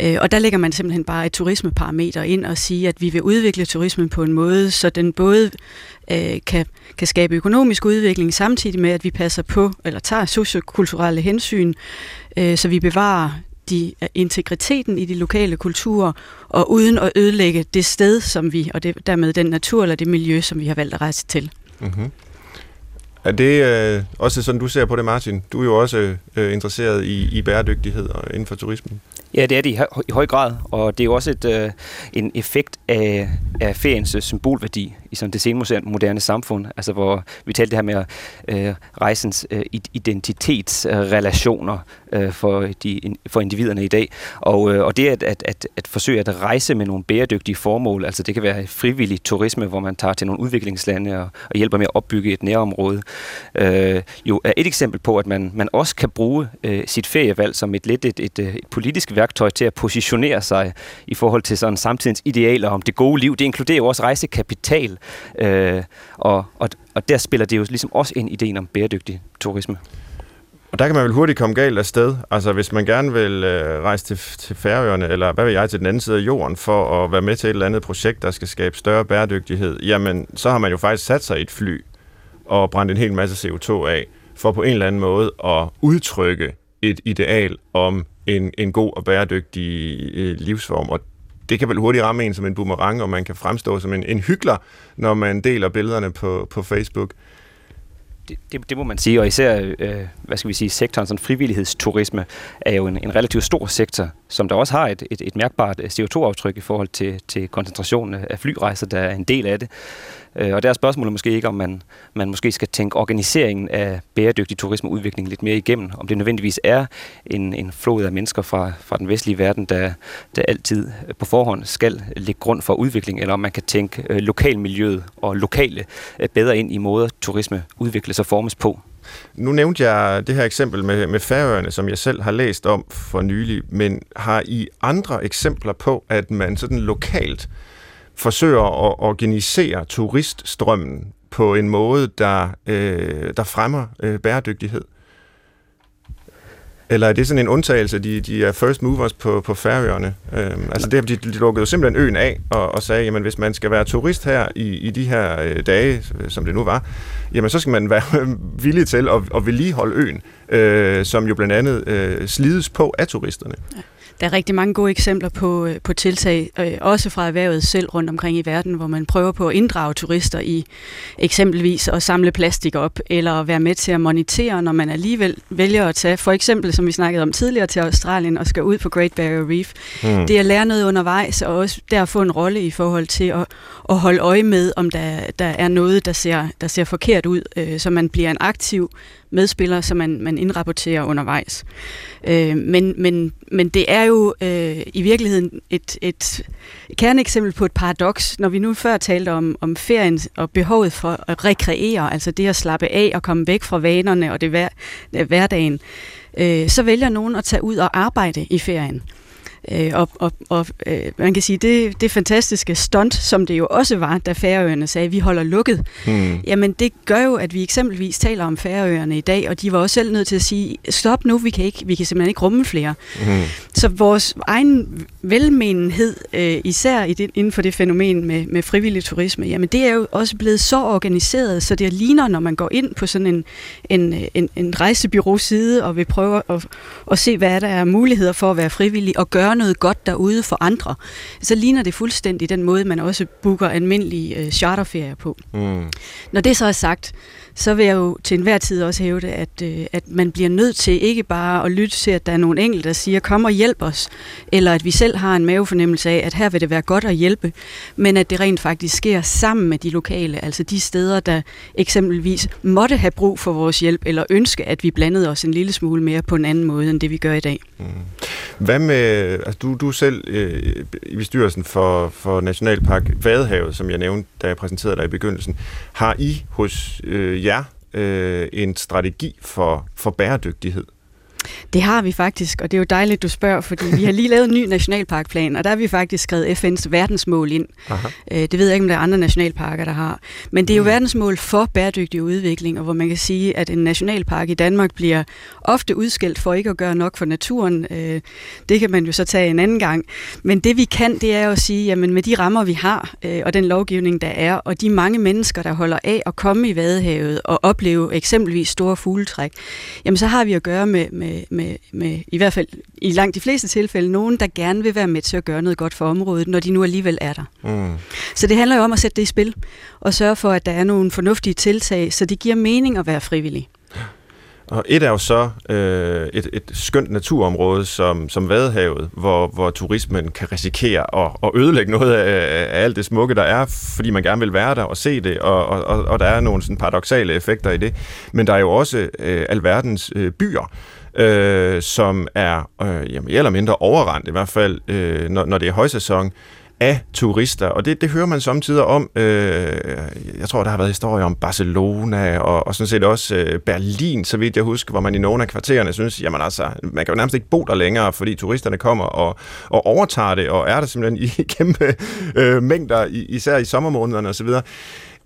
Øh, og der lægger man simpelthen bare et turismeparameter ind og siger, at vi vil udvikle turismen på en måde, så den både øh, kan, kan skabe økonomisk udvikling, samtidig med, at vi passer på, eller tager sociokulturelle hensyn, øh, så vi bevarer de, integriteten i de lokale kulturer, og uden at ødelægge det sted, som vi, og det, dermed den natur eller det miljø, som vi har valgt at rejse til. Mm-hmm. Er det øh, også sådan, du ser på det, Martin? Du er jo også øh, interesseret i, i bæredygtighed og inden for turismen. Ja, det er det i, høj, i høj grad, og det er jo også et, øh, en effekt af, af feriens symbolværdi i sådan det senmoderne samfund, altså hvor vi talte det her med øh, rejsens øh, identitetsrelationer øh, Øh, for, de, for individerne i dag, og, øh, og det at, at, at, at forsøge at rejse med nogle bæredygtige formål, altså det kan være frivillig turisme, hvor man tager til nogle udviklingslande og, og hjælper med at opbygge et nærområde, øh, jo er et eksempel på, at man, man også kan bruge øh, sit ferievalg som et lidt et, et, et politisk værktøj til at positionere sig i forhold til sådan samtidens idealer om det gode liv. Det inkluderer jo også rejsekapital, øh, og, og, og der spiller det jo ligesom også ind ideen om bæredygtig turisme. Og der kan man vel hurtigt komme galt af sted. Altså hvis man gerne vil øh, rejse til, til Færøerne, eller hvad ved jeg, til den anden side af jorden, for at være med til et eller andet projekt, der skal skabe større bæredygtighed, jamen så har man jo faktisk sat sig i et fly og brændt en hel masse CO2 af, for på en eller anden måde at udtrykke et ideal om en, en god og bæredygtig øh, livsform. Og det kan vel hurtigt ramme en som en boomerang, og man kan fremstå som en, en hyggelig, når man deler billederne på, på Facebook. Det, det, det må man sige, og især, øh, hvad skal vi sige, sektoren, sådan frivillighedsturisme, er jo en, en relativt stor sektor, som der også har et, et, et mærkbart øh, CO2-aftryk i forhold til, til koncentrationen af flyrejser, der er en del af det. Øh, og der er spørgsmålet måske ikke, om man, man måske skal tænke organiseringen af bæredygtig turismeudvikling lidt mere igennem. Om det nødvendigvis er en, en flod af mennesker fra, fra den vestlige verden, der, der altid på forhånd skal lægge grund for udvikling, eller om man kan tænke øh, lokalmiljøet og lokale øh, bedre ind i måder, turisme udvikles og formes på. Nu nævnte jeg det her eksempel med, med Færøerne, som jeg selv har læst om for nylig, men har I andre eksempler på, at man sådan lokalt forsøger at organisere turiststrømmen på en måde, der, øh, der fremmer øh, bæredygtighed? Eller er det sådan en undtagelse, de, de er first movers på, på færøerne? Øhm, altså det, de, de lukkede jo simpelthen øen af og, og sagde, jamen hvis man skal være turist her i, i de her øh, dage, som det nu var, jamen så skal man være villig til at, at vedligeholde øen, øh, som jo blandt andet øh, slides på af turisterne. Ja. Der er rigtig mange gode eksempler på, øh, på tiltag, øh, også fra erhvervet selv rundt omkring i verden, hvor man prøver på at inddrage turister i eksempelvis at samle plastik op, eller være med til at monitere, når man alligevel vælger at tage, for eksempel, som vi snakkede om tidligere, til Australien og skal ud på Great Barrier Reef. Mm. Det er at lære noget undervejs, og også der få en rolle i forhold til at, at holde øje med, om der, der er noget, der ser, der ser forkert ud, øh, så man bliver en aktiv medspiller, så man, man indrapporterer undervejs. Øh, men, men, men det er jo øh, i virkeligheden et, et kerneeksempel på et paradoks, når vi nu før talte om, om ferien og behovet for at rekreere, altså det at slappe af og komme væk fra vanerne og det hver, hverdagen, øh, så vælger nogen at tage ud og arbejde i ferien. Øh, og og, og øh, man kan sige, det, det fantastiske stunt, som det jo også var, da Færøerne sagde, at vi holder lukket, hmm. jamen det gør jo, at vi eksempelvis taler om Færøerne i dag, og de var også selv nødt til at sige, stop nu, vi kan, ikke, vi kan simpelthen ikke rumme flere. Hmm. Så vores egen velmenenhed, øh, især i det, inden for det fænomen med, med frivillig turisme, jamen det er jo også blevet så organiseret, så det ligner, når man går ind på sådan en, en, en, en rejsebyrå-side og vil prøve at, at se, hvad der er muligheder for at være frivillig og gøre noget godt derude for andre, så ligner det fuldstændig den måde, man også booker almindelige øh, charterferier på. Mm. Når det så er sagt, så vil jeg jo til enhver tid også hævde, at, øh, at man bliver nødt til ikke bare at lytte til, at der er nogle enkelte, der siger, kom og hjælp os, eller at vi selv har en mavefornemmelse af, at her vil det være godt at hjælpe, men at det rent faktisk sker sammen med de lokale, altså de steder, der eksempelvis måtte have brug for vores hjælp, eller ønske, at vi blandede os en lille smule mere på en anden måde, end det vi gør i dag. Mm. Hvad med, altså du, du er selv øh, i bestyrelsen for, for Nationalpark Vadehavet, som jeg nævnte, da jeg præsenterede dig i begyndelsen. Har I hos øh, jer øh, en strategi for, for bæredygtighed? Det har vi faktisk, og det er jo dejligt, du spørger, fordi vi har lige lavet en ny nationalparkplan, og der har vi faktisk skrevet FN's verdensmål ind. Aha. Øh, det ved jeg ikke, om der er andre nationalparker, der har. Men det er jo mm. verdensmål for bæredygtig udvikling, og hvor man kan sige, at en nationalpark i Danmark bliver ofte udskilt for ikke at gøre nok for naturen. Øh, det kan man jo så tage en anden gang. Men det vi kan, det er jo at sige, jamen med de rammer, vi har, øh, og den lovgivning, der er, og de mange mennesker, der holder af at komme i Vadehavet og opleve eksempelvis store fugletræk, jamen så har vi at gøre med, med med, med, med, i hvert fald i langt de fleste tilfælde, nogen, der gerne vil være med til at gøre noget godt for området, når de nu alligevel er der. Mm. Så det handler jo om at sætte det i spil, og sørge for, at der er nogle fornuftige tiltag, så det giver mening at være frivillig. Og et er jo så øh, et, et skønt naturområde som, som Vadehavet, hvor, hvor turismen kan risikere at, at ødelægge noget af, af alt det smukke, der er, fordi man gerne vil være der og se det, og, og, og der er nogle sådan paradoxale effekter i det. Men der er jo også øh, alverdens øh, byer, øh, som er øh, jamen, eller mindre overrendt, i hvert fald øh, når, når det er højsæson, af turister, og det, det hører man samtidig om. Øh, jeg tror, der har været historier om Barcelona, og, og sådan set også øh, Berlin, så vidt jeg husker, hvor man i nogle af kvartererne synes, jamen altså, man kan jo nærmest ikke bo der længere, fordi turisterne kommer og, og overtager det, og er der simpelthen i kæmpe øh, mængder, især i sommermånederne osv.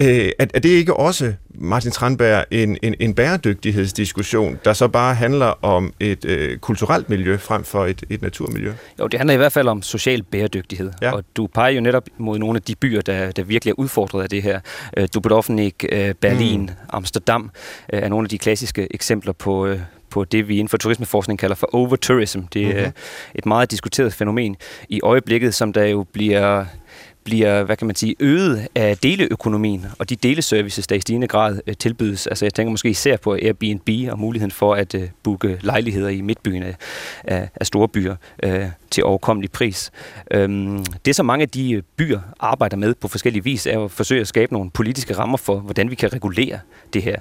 Øh, er, er det ikke også, Martin Tranberg, en, en, en bæredygtighedsdiskussion, der så bare handler om et øh, kulturelt miljø frem for et, et naturmiljø? Jo, det handler i hvert fald om social bæredygtighed. Ja. Og du peger jo netop mod nogle af de byer, der, der virkelig er udfordret af det her. Øh, Dubrovnik, øh, Berlin, mm. Amsterdam øh, er nogle af de klassiske eksempler på, øh, på det, vi inden for turismeforskning kalder for overtourism. Det er mm-hmm. et meget diskuteret fænomen i øjeblikket, som der jo bliver bliver, hvad kan man sige, øget af deleøkonomien og de deleservices, der i stigende grad øh, tilbydes. Altså jeg tænker måske især på Airbnb og muligheden for at øh, booke lejligheder i midtbyen af, af, store byer øh, til overkommelig pris. Øhm, det, som mange af de øh, byer arbejder med på forskellige vis, er at forsøge at skabe nogle politiske rammer for, hvordan vi kan regulere det her.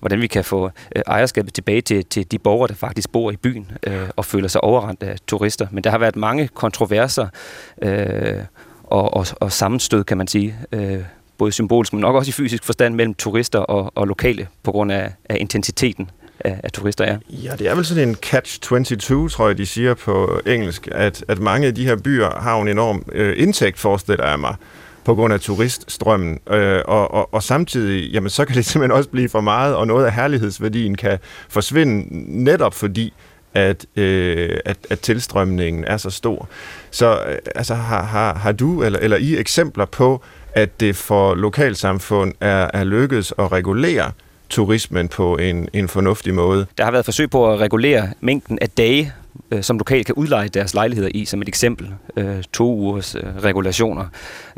Hvordan vi kan få øh, ejerskabet tilbage til, til de borgere, der faktisk bor i byen øh, og føler sig overrendt af turister. Men der har været mange kontroverser øh, og, og, og sammenstød, kan man sige, øh, både symbolisk, men nok også i fysisk forstand mellem turister og, og lokale, på grund af, af intensiteten af, af turister er. Ja, det er vel sådan en catch-22, tror jeg, de siger på engelsk, at, at mange af de her byer har en enorm øh, indtægt, forestiller jeg mig, på grund af turiststrømmen. Øh, og, og, og samtidig, jamen, så kan det simpelthen også blive for meget, og noget af herlighedsværdien kan forsvinde netop fordi, at, øh, at, at tilstrømningen er så stor. Så øh, altså, har, har, har du eller, eller I eksempler på, at det for lokalsamfund er, er lykkedes at regulere turismen på en, en fornuftig måde? Der har været forsøg på at regulere mængden af dage, øh, som lokalt kan udleje deres lejligheder i, som et eksempel. Øh, to ugers øh, regulationer,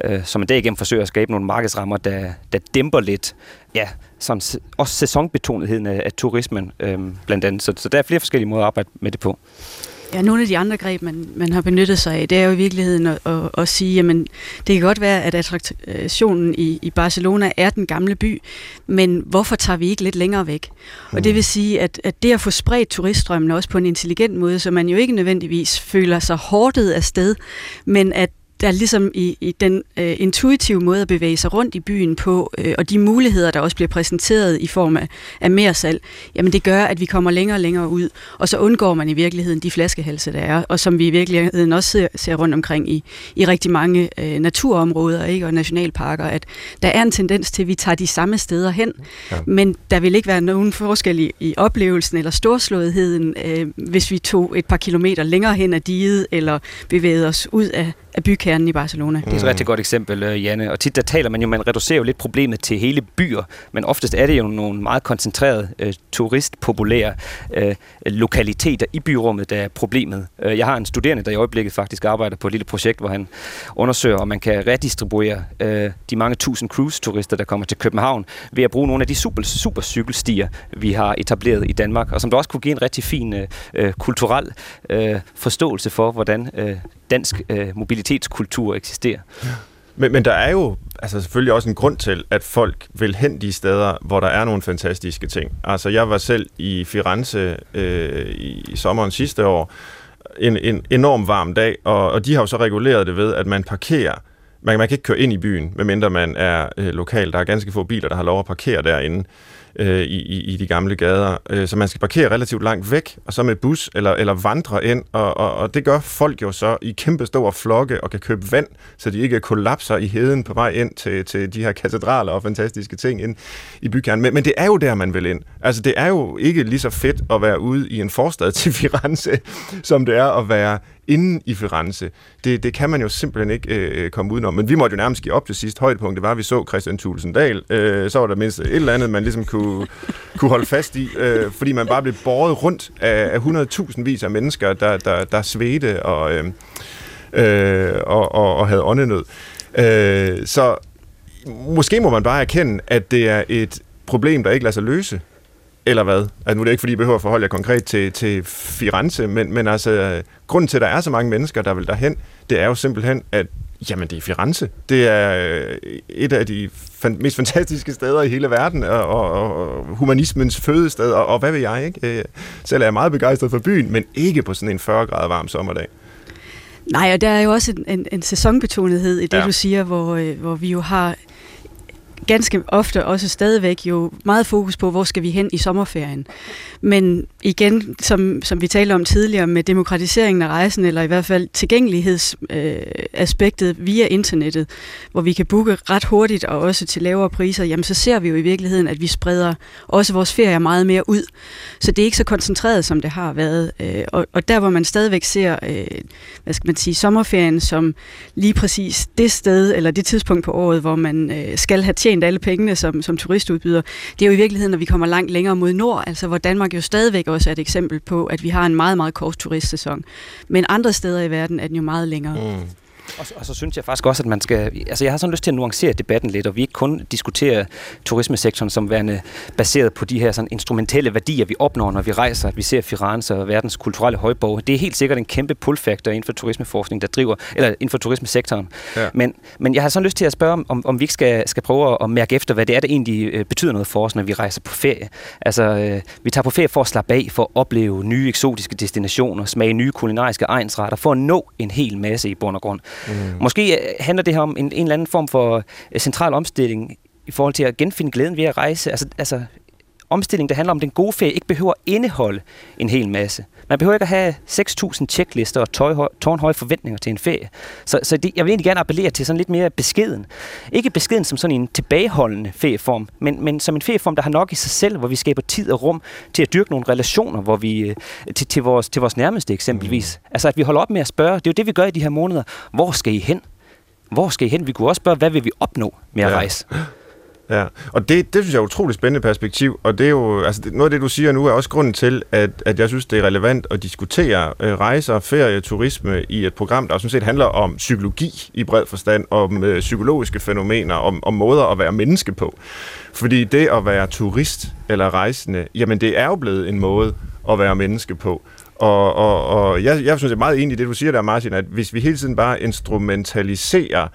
øh, som man derigennem forsøger at skabe nogle markedsrammer, der, der dæmper lidt, ja, sådan, også sæsonbetonetheden af, af turismen øh, blandt andet. Så, så der er flere forskellige måder at arbejde med det på. Ja, nogle af de andre greb, man, man har benyttet sig af, det er jo i virkeligheden at, at, at sige, jamen det kan godt være, at attraktionen i, i Barcelona er den gamle by, men hvorfor tager vi ikke lidt længere væk? Og det vil sige, at, at det at få spredt turiststrømmen også på en intelligent måde, så man jo ikke nødvendigvis føler sig hårdet af sted, men at der ligesom i, i den øh, intuitive måde at bevæge sig rundt i byen på, øh, og de muligheder, der også bliver præsenteret i form af, af mere salg, jamen det gør, at vi kommer længere og længere ud, og så undgår man i virkeligheden de flaskehalse, der er, og som vi i virkeligheden også ser, ser rundt omkring i, i rigtig mange øh, naturområder ikke, og nationalparker, at der er en tendens til, at vi tager de samme steder hen, ja. men der vil ikke være nogen forskel i, i oplevelsen eller storslåetheden, øh, hvis vi tog et par kilometer længere hen ad diget, eller bevægede os ud af af kernen i Barcelona. Det er et rigtig godt eksempel, øh, Janne. Og tit der taler man jo, man reducerer jo lidt problemet til hele byer, men oftest er det jo nogle meget koncentrerede, øh, turistpopulære øh, lokaliteter i byrummet, der er problemet. Øh, jeg har en studerende, der i øjeblikket faktisk arbejder på et lille projekt, hvor han undersøger, om man kan redistribuere øh, de mange tusind cruise-turister, der kommer til København, ved at bruge nogle af de super, super cykelstier, vi har etableret i Danmark, og som der også kunne give en rigtig fin øh, øh kulturel øh, forståelse for, hvordan øh, dansk øh, mobilitetskultur eksisterer. Ja. Men, men der er jo altså selvfølgelig også en grund til, at folk vil hen de steder, hvor der er nogle fantastiske ting. Altså jeg var selv i Firenze øh, i, i sommeren sidste år, en, en enorm varm dag, og, og de har jo så reguleret det ved, at man parkerer man, man kan ikke køre ind i byen, medmindre man er øh, lokal. Der er ganske få biler, der har lov at parkere derinde øh, i, i, i de gamle gader. Øh, så man skal parkere relativt langt væk, og så med bus eller, eller vandre ind, og, og, og det gør folk jo så i kæmpe store flokke og kan købe vand, så de ikke kollapser i heden på vej ind til, til de her katedraler og fantastiske ting ind i bykernen. Men, men det er jo der, man vil ind. Altså det er jo ikke lige så fedt at være ude i en forstad til Firenze, som det er at være inden i Firenze, det, det kan man jo simpelthen ikke øh, øh komme udenom. Men vi måtte jo nærmest give op til sidst. Højdepunktet var, at vi så Christian Thulesen Dahl. Øh, så var der mindst et eller andet, man ligesom kunne, kunne holde fast i, øh, fordi man bare blev båret rundt af, af 100.000 vis af mennesker, der, der, der svedte og, øh, øh, og, og, og havde åndenød. Øh, så måske må man bare erkende, at det er et problem, der ikke lader sig løse. Eller hvad? Altså, nu er det ikke, fordi I behøver at forholde jer konkret til, til Firenze, men, men altså, grunden til, at der er så mange mennesker, der vil derhen, det er jo simpelthen, at Jamen, det er Firenze. Det er øh, et af de fan- mest fantastiske steder i hele verden, og, og, og humanismens fødested, og, og hvad ved jeg, ikke? Øh, selv er jeg meget begejstret for byen, men ikke på sådan en 40 grader varm sommerdag. Nej, og der er jo også en, en, en sæsonbetonethed i det, ja. du siger, hvor, øh, hvor vi jo har ganske ofte også stadigvæk jo meget fokus på, hvor skal vi hen i sommerferien. Men igen, som, som vi talte om tidligere, med demokratiseringen af rejsen, eller i hvert fald tilgængelighedsaspektet øh, via internettet, hvor vi kan booke ret hurtigt og også til lavere priser, jamen så ser vi jo i virkeligheden, at vi spreder også vores ferier meget mere ud. Så det er ikke så koncentreret, som det har været. Øh, og, og der, hvor man stadigvæk ser, øh, hvad skal man sige, sommerferien som lige præcis det sted, eller det tidspunkt på året, hvor man øh, skal have tjent alle pengene som, som turistudbyder, det er jo i virkeligheden, når vi kommer langt længere mod nord, altså hvor Danmark jo stadigvæk også er et eksempel på, at vi har en meget, meget kort turistsæson. Men andre steder i verden er den jo meget længere. Mm. Og, og så synes jeg faktisk også, at man skal... Altså jeg har sådan lyst til at nuancere debatten lidt, og vi ikke kun diskuterer turismesektoren som værende baseret på de her sådan instrumentelle værdier, vi opnår, når vi rejser, at vi ser Firenze og verdens kulturelle højborg. Det er helt sikkert en kæmpe pull-factor inden for turismeforskning, der driver, eller inden for turismesektoren. Ja. Men, men jeg har sådan lyst til at spørge, om, om vi ikke skal, skal prøve at mærke efter, hvad det er, der egentlig øh, betyder noget for os, når vi rejser på ferie. Altså, øh, vi tager på ferie for at slappe af, for at opleve nye eksotiske destinationer, smage nye kulinariske egensretter, for at nå en hel masse i bund og grund. Mm. Måske øh, handler det her om en, en eller anden form for øh, central omstilling i forhold til at genfinde glæden ved at rejse. Altså, altså omstilling, der handler om, den gode ferie ikke behøver at indeholde en hel masse. Man behøver ikke at have 6.000 checklister og tårnhøje forventninger til en ferie. Så, så det, jeg vil egentlig gerne appellere til sådan lidt mere beskeden. Ikke beskeden som sådan en tilbageholdende ferieform, men, men som en ferieform, der har nok i sig selv, hvor vi skaber tid og rum til at dyrke nogle relationer hvor vi, øh, til, til, vores, til vores nærmeste eksempelvis. Mm. Altså at vi holder op med at spørge, det er jo det, vi gør i de her måneder, hvor skal I hen? Hvor skal I hen? Vi kunne også spørge, hvad vil vi opnå med at ja. rejse? Ja, og det, det synes jeg er et utroligt spændende perspektiv, og det er jo, altså det, noget af det, du siger nu, er også grunden til, at, at jeg synes, det er relevant at diskutere øh, rejser, ferie, turisme i et program, der sådan set handler om psykologi i bred forstand, om øh, psykologiske fænomener, om, om måder at være menneske på. Fordi det at være turist eller rejsende, jamen det er jo blevet en måde at være menneske på. Og, og, og jeg, jeg synes, jeg er meget enig i det, du siger der, Martin, at hvis vi hele tiden bare instrumentaliserer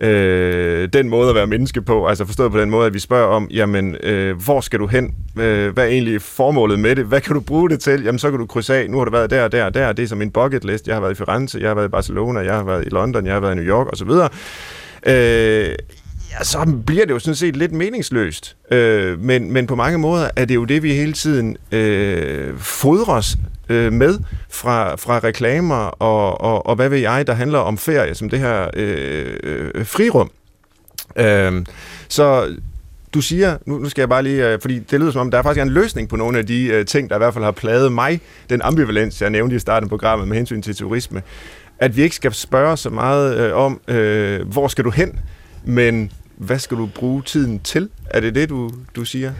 øh, den måde at være menneske på, altså forstået på den måde, at vi spørger om, jamen, øh, hvor skal du hen? Øh, hvad er egentlig formålet med det? Hvad kan du bruge det til? Jamen, så kan du krydse af, nu har du været der og der og der, det er som en bucket list. Jeg har været i Firenze, jeg har været i Barcelona, jeg har været i London, jeg har været i New York osv., øh, ja, så bliver det jo sådan set lidt meningsløst. Øh, men, men på mange måder er det jo det, vi hele tiden øh, fodres øh, med fra, fra reklamer og, og, og hvad ved jeg, der handler om ferie, som det her øh, øh, frirum. Øh, så du siger, nu, nu skal jeg bare lige, øh, fordi det lyder som om, der er faktisk en løsning på nogle af de øh, ting, der i hvert fald har plaget mig, den ambivalens, jeg nævnte i starten af programmet med hensyn til turisme, at vi ikke skal spørge så meget øh, om, øh, hvor skal du hen, men hvad skal du bruge tiden til? Er det det, du, du siger?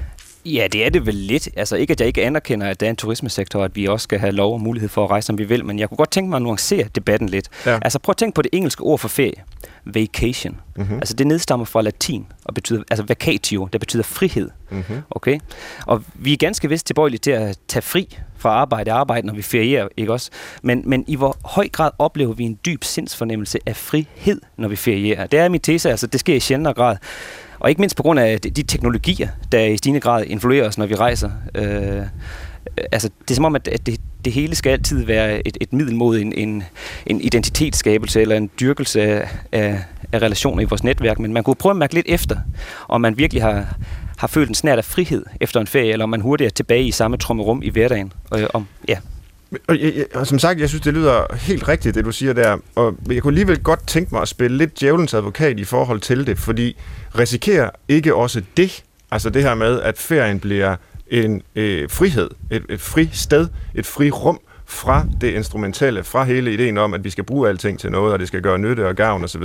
Ja, det er det vel lidt. Altså ikke, at jeg ikke anerkender, at der er en turismesektor, at vi også skal have lov og mulighed for at rejse, som vi vil, men jeg kunne godt tænke mig at nuancere debatten lidt. Ja. Altså prøv at tænke på det engelske ord for ferie. Vacation. Mm-hmm. Altså det nedstammer fra latin og betyder, altså vacatio, der betyder frihed. Mm-hmm. Okay? Og vi er ganske vist tilbøjelige til at tage fri fra arbejde og arbejde, når vi ferierer, ikke også? Men, men i hvor høj grad oplever vi en dyb sindsfornemmelse af frihed, når vi ferierer? Det er min tese, altså det sker i sjældent grad. Og ikke mindst på grund af de teknologier, der i stigende grad influerer os, når vi rejser. Øh, altså, det er som om, at det, det hele skal altid være et, et middel mod en, en, en identitetsskabelse eller en dyrkelse af, af, af relationer i vores netværk. Men man kunne prøve at mærke lidt efter, om man virkelig har, har følt en snært af frihed efter en ferie, eller om man hurtigt er tilbage i samme trummerum i hverdagen. Øh, om, ja. Og, jeg, og som sagt, jeg synes, det lyder helt rigtigt, det du siger der. Og jeg kunne alligevel godt tænke mig at spille lidt djævelens advokat i forhold til det, fordi risikerer ikke også det, altså det her med, at ferien bliver en øh, frihed, et, et fri sted, et fri rum fra det instrumentelle, fra hele ideen om, at vi skal bruge alting til noget, og det skal gøre nytte og gavn osv.,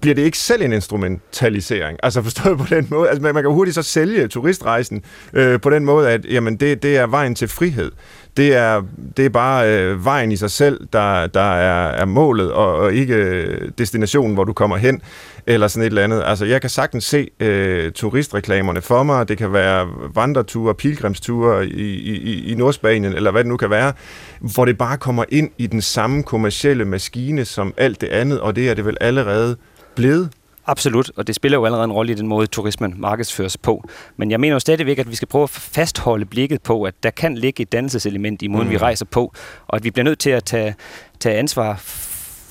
bliver det ikke selv en instrumentalisering? Altså forstået på den måde, altså man, kan hurtigt så sælge turistrejsen øh, på den måde, at jamen, det, det er vejen til frihed. Det er, det er bare øh, vejen i sig selv, der, der er, er målet, og, og ikke øh, destinationen, hvor du kommer hen, eller sådan et eller andet. Altså jeg kan sagtens se øh, turistreklamerne for mig. Det kan være vandreture, pilgrimsture i, i, i Nordspanien, eller hvad det nu kan være, hvor det bare kommer ind i den samme kommercielle maskine som alt det andet, og det er det vel allerede blevet? Absolut, og det spiller jo allerede en rolle i den måde, turismen markedsføres på. Men jeg mener jo stadigvæk, at vi skal prøve at fastholde blikket på, at der kan ligge et dannelseselement i måden, mm. vi rejser på, og at vi bliver nødt til at tage, tage ansvar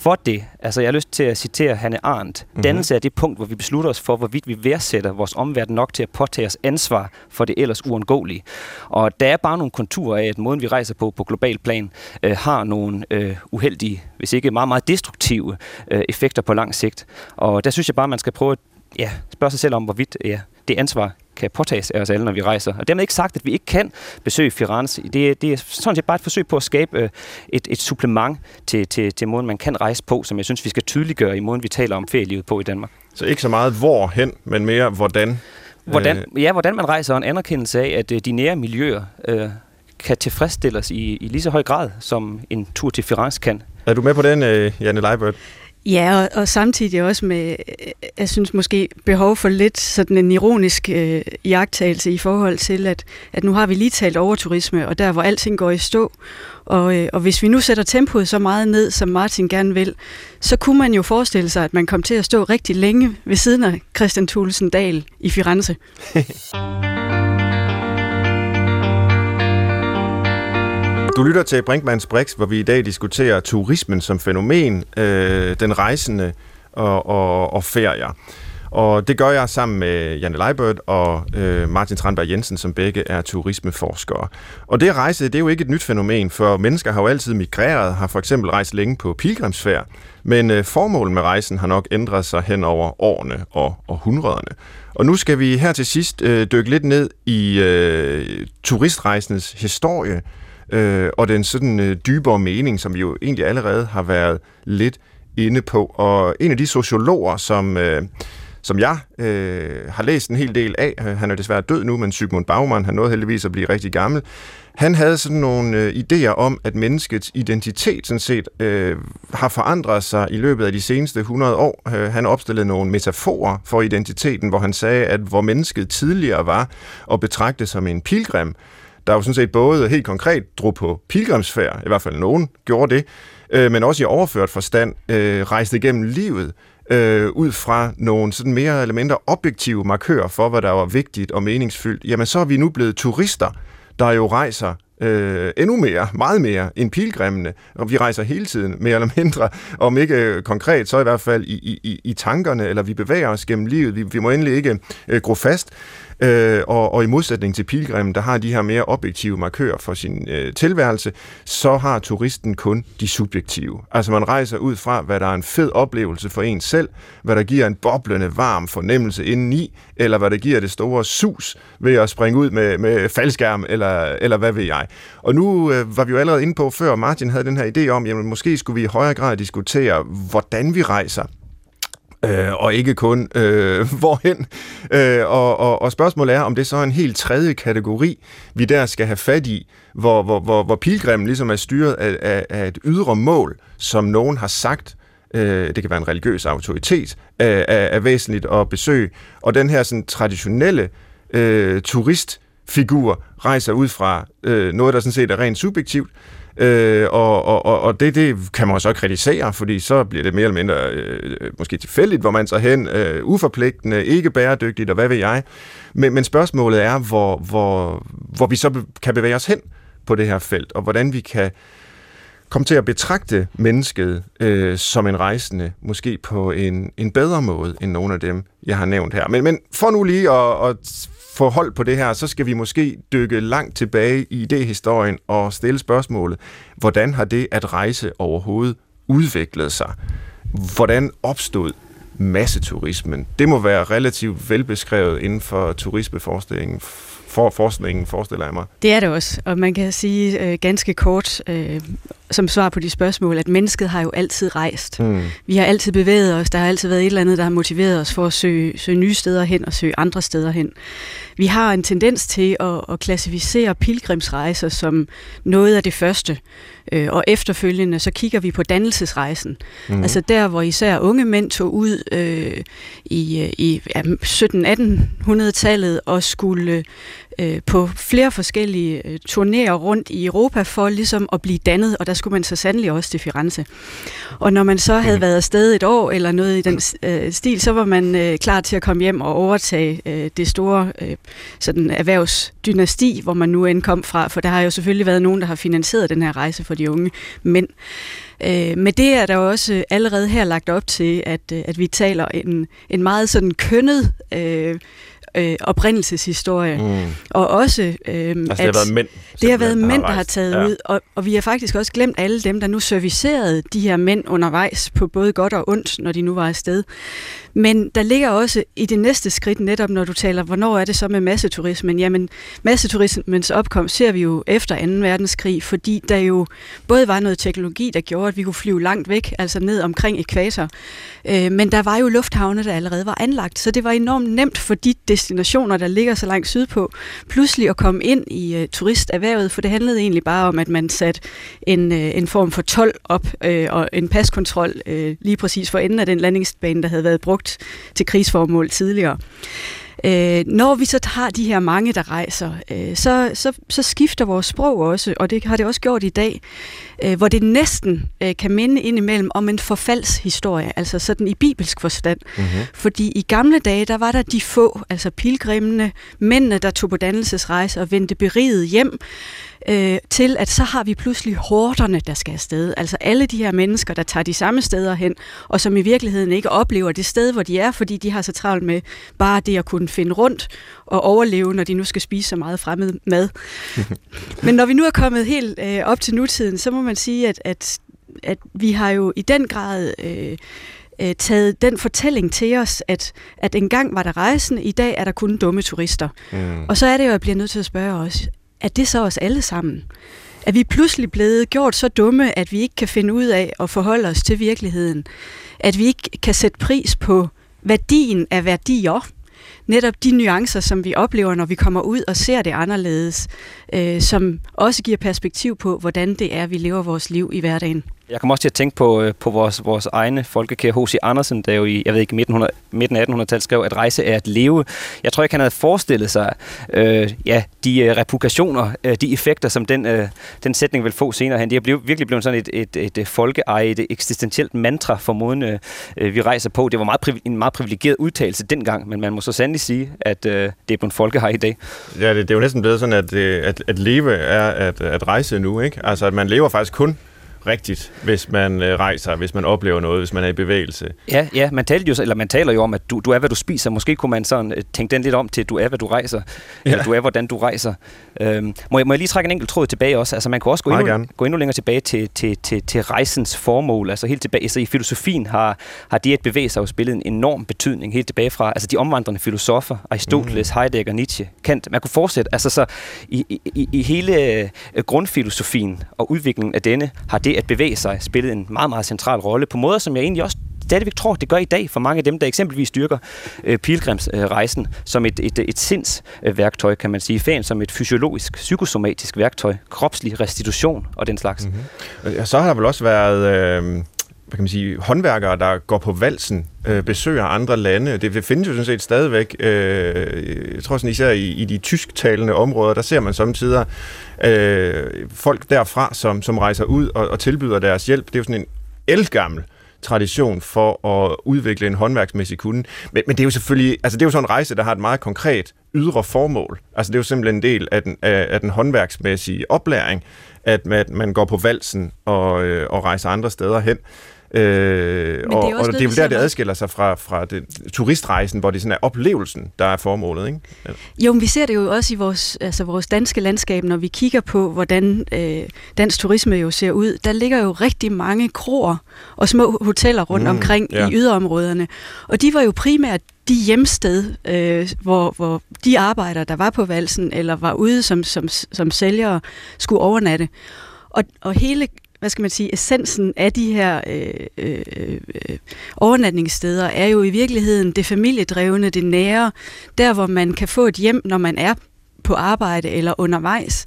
for det, altså jeg har lyst til at citere Hanne Arndt, mm-hmm. dannelse er det punkt, hvor vi beslutter os for, hvorvidt vi værdsætter vores omverden nok til at påtage os ansvar for det ellers uundgåelige. Og der er bare nogle konturer af, at måden vi rejser på på global plan, øh, har nogle øh, uheldige, hvis ikke meget, meget destruktive øh, effekter på lang sigt. Og der synes jeg bare, man skal prøve at ja, spørge sig selv om, hvorvidt ja, det ansvar kan påtages af os alle, når vi rejser. Og dermed ikke sagt, at vi ikke kan besøge Firenze. Det, det er sådan set bare et forsøg på at skabe øh, et, et supplement til, til, til måden, man kan rejse på, som jeg synes, vi skal tydeliggøre i måden, vi taler om ferielivet på i Danmark. Så ikke så meget hvorhen, men mere hvordan? hvordan øh. ja, hvordan man rejser, og en anerkendelse af, at øh, de nære miljøer øh, kan tilfredsstilles i, i lige så høj grad, som en tur til Firenze kan. Er du med på den, Janne Leibert? Ja, og, og samtidig også med, øh, jeg synes måske, behov for lidt sådan en ironisk øh, jagttagelse i forhold til, at, at nu har vi lige talt over turisme, og der hvor alting går i stå, og, øh, og hvis vi nu sætter tempoet så meget ned, som Martin gerne vil, så kunne man jo forestille sig, at man kom til at stå rigtig længe ved siden af Christian Thulesen Dahl i Firenze. Du lytter til Brinkmanns Brix, hvor vi i dag diskuterer turismen som fænomen, øh, den rejsende og, og, og ferier. Og det gør jeg sammen med Janne Leibert og øh, Martin Tranberg Jensen, som begge er turismeforskere. Og det rejse, det er jo ikke et nyt fænomen, for mennesker har jo altid migreret, har for eksempel rejst længe på pilgrimsfærd, men øh, formålet med rejsen har nok ændret sig hen over årene og århundrederne. Og nu skal vi her til sidst øh, dykke lidt ned i øh, turistrejsens historie, øh, og den sådan øh, dybere mening, som vi jo egentlig allerede har været lidt inde på. Og en af de sociologer, som, øh, som jeg øh, har læst en hel del af, øh, han er desværre død nu, men Sigmund Baumann, han nåede heldigvis at blive rigtig gammel, han havde sådan nogle øh, idéer om, at menneskets identitet sådan set øh, har forandret sig i løbet af de seneste 100 år. Øh, han opstillede nogle metaforer for identiteten, hvor han sagde, at hvor mennesket tidligere var og betragte som en pilgrim, der jo sådan set både helt konkret drog på pilgrimsfærd, i hvert fald nogen gjorde det, øh, men også i overført forstand øh, rejste igennem livet øh, ud fra nogle sådan mere eller mindre objektive markører for, hvad der var vigtigt og meningsfyldt, jamen så er vi nu blevet turister, der jo rejser øh, endnu mere, meget mere end pilgrimmene, og vi rejser hele tiden, mere eller mindre, om ikke øh, konkret, så i hvert fald i, i, i tankerne, eller vi bevæger os gennem livet, vi, vi må endelig ikke øh, gro fast, Øh, og, og i modsætning til pilgrimen, der har de her mere objektive markører for sin øh, tilværelse, så har turisten kun de subjektive. Altså man rejser ud fra, hvad der er en fed oplevelse for en selv, hvad der giver en boblende varm fornemmelse indeni, eller hvad der giver det store sus ved at springe ud med, med faldskærm, eller, eller hvad ved jeg. Og nu øh, var vi jo allerede inde på før, Martin havde den her idé om, jamen måske skulle vi i højere grad diskutere, hvordan vi rejser øh, og ikke kun øh, hvorhen. Øh, og, og, og spørgsmålet er, om det så er en helt tredje kategori, vi der skal have fat i, hvor, hvor, hvor, hvor pilgrimmen ligesom er styret af, af, af et ydre mål, som nogen har sagt, øh, det kan være en religiøs autoritet, er, er, er væsentligt at besøge. Og den her sådan, traditionelle øh, turistfigur rejser ud fra øh, noget, der sådan set er rent subjektivt, Øh, og, og, og det, det kan man så kritisere, fordi så bliver det mere eller mindre øh, øh, måske tilfældigt, hvor man så hen, øh, uforpligtende, ikke bæredygtigt, og hvad ved jeg. Men, men spørgsmålet er, hvor, hvor, hvor vi så kan bevæge os hen på det her felt, og hvordan vi kan komme til at betragte mennesket øh, som en rejsende, måske på en, en bedre måde end nogle af dem, jeg har nævnt her. Men, men for nu lige at, at få hold på det her, så skal vi måske dykke langt tilbage i idéhistorien og stille spørgsmålet, hvordan har det at rejse overhovedet udviklet sig? Hvordan opstod masseturismen? Det må være relativt velbeskrevet inden for turismeforskningen for forskningen, forestiller jeg mig. Det er det også, og man kan sige øh, ganske kort, øh, som svar på de spørgsmål, at mennesket har jo altid rejst. Mm. Vi har altid bevæget os, der har altid været et eller andet, der har motiveret os for at søge, søge nye steder hen og søge andre steder hen. Vi har en tendens til at, at klassificere pilgrimsrejser som noget af det første, øh, og efterfølgende så kigger vi på dannelsesrejsen. Mm. Altså der, hvor især unge mænd tog ud øh, i, i ja, 17-1800-tallet og skulle øh, på flere forskellige øh, turnéer rundt i Europa for ligesom at blive dannet, og der skulle man så sandelig også til Firenze. Og når man så havde mhm. været afsted et år eller noget i den øh, stil, så var man øh, klar til at komme hjem og overtage øh, det store øh, sådan erhvervsdynasti, hvor man nu end kom fra, for der har jo selvfølgelig været nogen, der har finansieret den her rejse for de unge mænd. Øh, med det er der også allerede her lagt op til, at, at vi taler en, en meget sådan kønnet øh, øh, oprindelseshistorie. Mm. Og også, øh, altså, det har været mænd, det har været mænd, der har taget ja. ud, og, og vi har faktisk også glemt alle dem, der nu servicerede de her mænd undervejs på både godt og ondt, når de nu var afsted. Men der ligger også i det næste skridt, netop når du taler, hvornår er det så med masseturismen? Jamen, masseturismens opkomst ser vi jo efter 2. verdenskrig, fordi der jo både var noget teknologi, der gjorde, at vi kunne flyve langt væk, altså ned omkring ekvator. Øh, men der var jo lufthavne, der allerede var anlagt, så det var enormt nemt for de destinationer, der ligger så langt sydpå, pludselig at komme ind i øh, turisterhvervet, for det handlede egentlig bare om, at man satte en, øh, en form for tolv op øh, og en paskontrol øh, lige præcis for enden af den landingsbane, der havde været brugt til krigsformål tidligere. Øh, når vi så har de her mange, der rejser, øh, så, så, så skifter vores sprog også, og det har det også gjort i dag, øh, hvor det næsten øh, kan minde indimellem om en forfaldshistorie, altså sådan i bibelsk forstand. Mm-hmm. Fordi i gamle dage, der var der de få, altså pilgrimene, mændene, der tog på dannelsesrejse og vendte beriget hjem, øh, til at så har vi pludselig hårderne, der skal afsted. Altså alle de her mennesker, der tager de samme steder hen, og som i virkeligheden ikke oplever det sted, hvor de er, fordi de har så travlt med bare det at kunne finde rundt og overleve, når de nu skal spise så meget fremmed mad. Men når vi nu er kommet helt øh, op til nutiden, så må man sige, at, at, at vi har jo i den grad... Øh, øh, taget den fortælling til os, at, at engang var der rejsende, i dag er der kun dumme turister. Mm. Og så er det jo, at jeg bliver nødt til at spørge os, er det så os alle sammen? Er vi pludselig blevet gjort så dumme, at vi ikke kan finde ud af at forholde os til virkeligheden? At vi ikke kan sætte pris på værdien af værdier? Netop de nuancer, som vi oplever, når vi kommer ud og ser det anderledes, øh, som også giver perspektiv på, hvordan det er, vi lever vores liv i hverdagen. Jeg kommer også til at tænke på, øh, på vores, vores egne folkekære H.C. Andersen, der jo i, jeg ved ikke, midten, midten af 1800-tallet skrev, at rejse er at leve. Jeg tror ikke, han havde forestillet sig øh, ja, de øh, replikationer, øh, de effekter, som den, øh, den sætning vil få senere hen. Det er blevet, virkelig blevet sådan et, et, et, et folkeeje, et eksistentielt mantra for måden, øh, øh, vi rejser på. Det var meget, en meget privilegeret udtalelse dengang, men man må så sandelig sige, at øh, det er blevet her i dag. Ja, det, det er jo næsten blevet sådan, at, øh, at, at leve er at, at rejse nu, ikke? Altså, at man lever faktisk kun rigtigt, hvis man øh, rejser, hvis man oplever noget, hvis man er i bevægelse. Ja, ja man, talte jo, eller man taler jo om, at du, du er, hvad du spiser. Måske kunne man sådan øh, tænke den lidt om til, du er, hvad du rejser. Ja. Eller du er, hvordan du rejser. Øhm, må, jeg, må jeg lige trække en enkelt tråd tilbage også? Altså man kunne også gå, endnu, gå endnu længere tilbage til, til, til, til rejsens formål. Altså helt tilbage, altså i filosofien har, har det at bevæge sig jo spillet en enorm betydning helt tilbage fra, altså de omvandrende filosofer, Aristoteles, mm. Heidegger, Nietzsche, Kant. Man kunne fortsætte, altså så i, i, i hele øh, grundfilosofien og udviklingen af denne, har det at bevæge sig spillet en meget, meget central rolle på måder, som jeg egentlig også stadigvæk tror, det gør i dag for mange af dem, der eksempelvis styrker øh, pilgrimsrejsen øh, som et, et, et sindsværktøj, kan man sige. Fan som et fysiologisk, psykosomatisk værktøj, kropslig restitution og den slags. Mm-hmm. Så har der vel også været... Øh hvad kan man sige, håndværkere, der går på valsen, øh, besøger andre lande. Det, findes jo sådan set stadigvæk. Øh, jeg tror sådan især i, i de tysktalende områder, der ser man samtidig øh, folk derfra, som, som rejser ud og, og tilbyder deres hjælp. Det er jo sådan en elgammel tradition for at udvikle en håndværksmæssig kunde. Men, men det er jo selvfølgelig, altså det er jo sådan en rejse, der har et meget konkret ydre formål. Altså det er jo simpelthen en del af den, af, af den håndværksmæssige oplæring, at man, at man går på valsen og, øh, og rejser andre steder hen. Øh, og, og det er vel der, det adskiller sig fra, fra det, turistrejsen, hvor det sådan er oplevelsen, der er formålet, ikke? Ja. Jo, men vi ser det jo også i vores, altså vores danske landskab, når vi kigger på, hvordan øh, dansk turisme jo ser ud. Der ligger jo rigtig mange kroer og små hoteller rundt mm, omkring ja. i yderområderne. Og de var jo primært de hjemsted, øh, hvor, hvor de arbejdere, der var på valsen, eller var ude som, som, som sælgere, skulle overnatte. Og, og hele hvad skal man sige, essensen af de her øh, øh, øh, overnatningssteder er jo i virkeligheden det familiedrevne, det nære, der hvor man kan få et hjem, når man er på arbejde eller undervejs.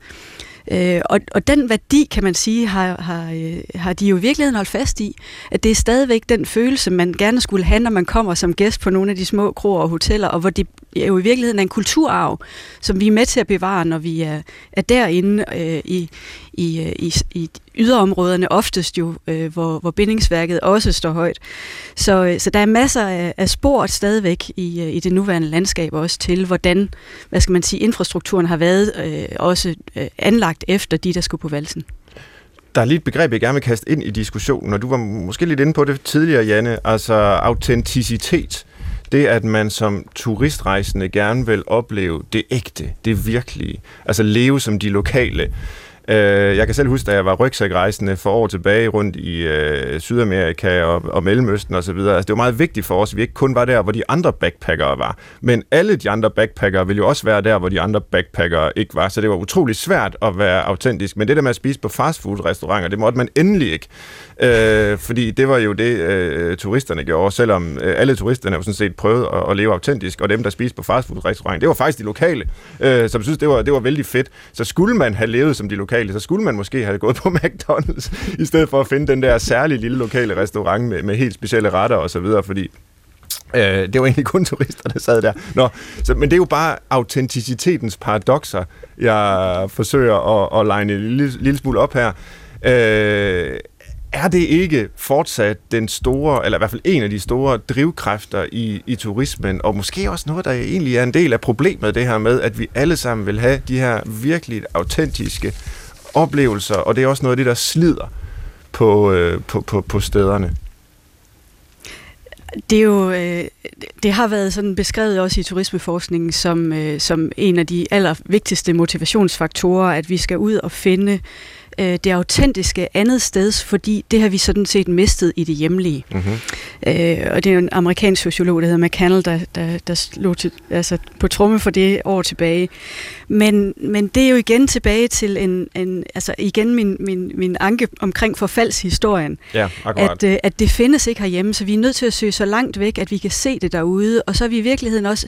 Øh, og, og den værdi, kan man sige, har, har, øh, har de jo i virkeligheden holdt fast i, at det er stadigvæk den følelse, man gerne skulle have, når man kommer som gæst på nogle af de små kroer og hoteller, og hvor det jo i virkeligheden er en kulturarv, som vi er med til at bevare, når vi er, er derinde øh, i, i, øh, i, i yderområderne, oftest jo, øh, hvor, hvor bindingsværket også står højt. Så, øh, så der er masser af, af spor stadigvæk i, øh, i det nuværende landskab også til, hvordan hvad skal man sige, infrastrukturen har været øh, også øh, anlagt efter de, der skulle på valsen. Der er lige et begreb, jeg gerne vil kaste ind i diskussionen, og du var måske lidt inde på det tidligere, Janne, altså autenticitet. Det, at man som turistrejsende gerne vil opleve det ægte, det virkelige, altså leve som de lokale. Øh, jeg kan selv huske, da jeg var rygsækrejsende for år tilbage rundt i øh, Sydamerika og, og Mellemøsten osv. Altså, det var meget vigtigt for os, at vi ikke kun var der, hvor de andre backpackere var. Men alle de andre backpackere ville jo også være der, hvor de andre backpackere ikke var. Så det var utrolig svært at være autentisk. Men det der med at spise på fastfood-restauranter, det måtte man endelig ikke. Øh, fordi det var jo det, øh, turisterne gjorde, selvom øh, alle turisterne jo sådan set prøvede at, at leve autentisk, og dem, der spiste på fastfood-restauranter, det var faktisk de lokale, øh, som synes, det var, det var vældig fedt. Så skulle man have levet som de lokale, så skulle man måske have gået på McDonald's, i stedet for at finde den der særlige lille lokale restaurant med, med helt specielle retter og så videre, fordi Øh, det var egentlig kun turister, der sad der. Nå, så, men det er jo bare autenticitetens paradoxer, jeg forsøger at, at line en lille, lille smule op her. Øh, er det ikke fortsat den store, eller i hvert fald en af de store drivkræfter i, i turismen, og måske også noget, der egentlig er en del af problemet, det her med, at vi alle sammen vil have de her virkelig autentiske oplevelser, og det er også noget af det, der slider på, øh, på, på, på stederne. Det er jo, øh, det har været sådan beskrevet også i turismeforskningen som, øh, som en af de allervigtigste motivationsfaktorer, at vi skal ud og finde øh, det autentiske andet sted, fordi det har vi sådan set mistet i det hjemlige. Mm-hmm. Øh, og det er jo en amerikansk sociolog, der hedder McCannell, der, der, der slog til, altså på tromme for det år tilbage. Men, men det er jo igen tilbage til en, en altså igen min, min, min anke omkring forfaldshistorien. Ja, at, øh, at det findes ikke herhjemme, så vi er nødt til at søge så langt væk, at vi kan se det derude. Og så er vi i virkeligheden også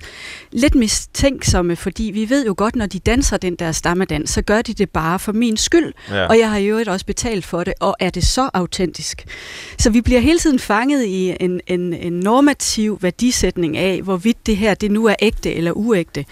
lidt mistænksomme, fordi vi ved jo godt, når de danser den der stammedans, så gør de det bare for min skyld. Ja. Og jeg har jo også betalt for det, og er det så autentisk? Så vi bliver hele tiden fanget i en, en, en normativ værdisætning af, hvorvidt det her det nu er ægte eller uægte.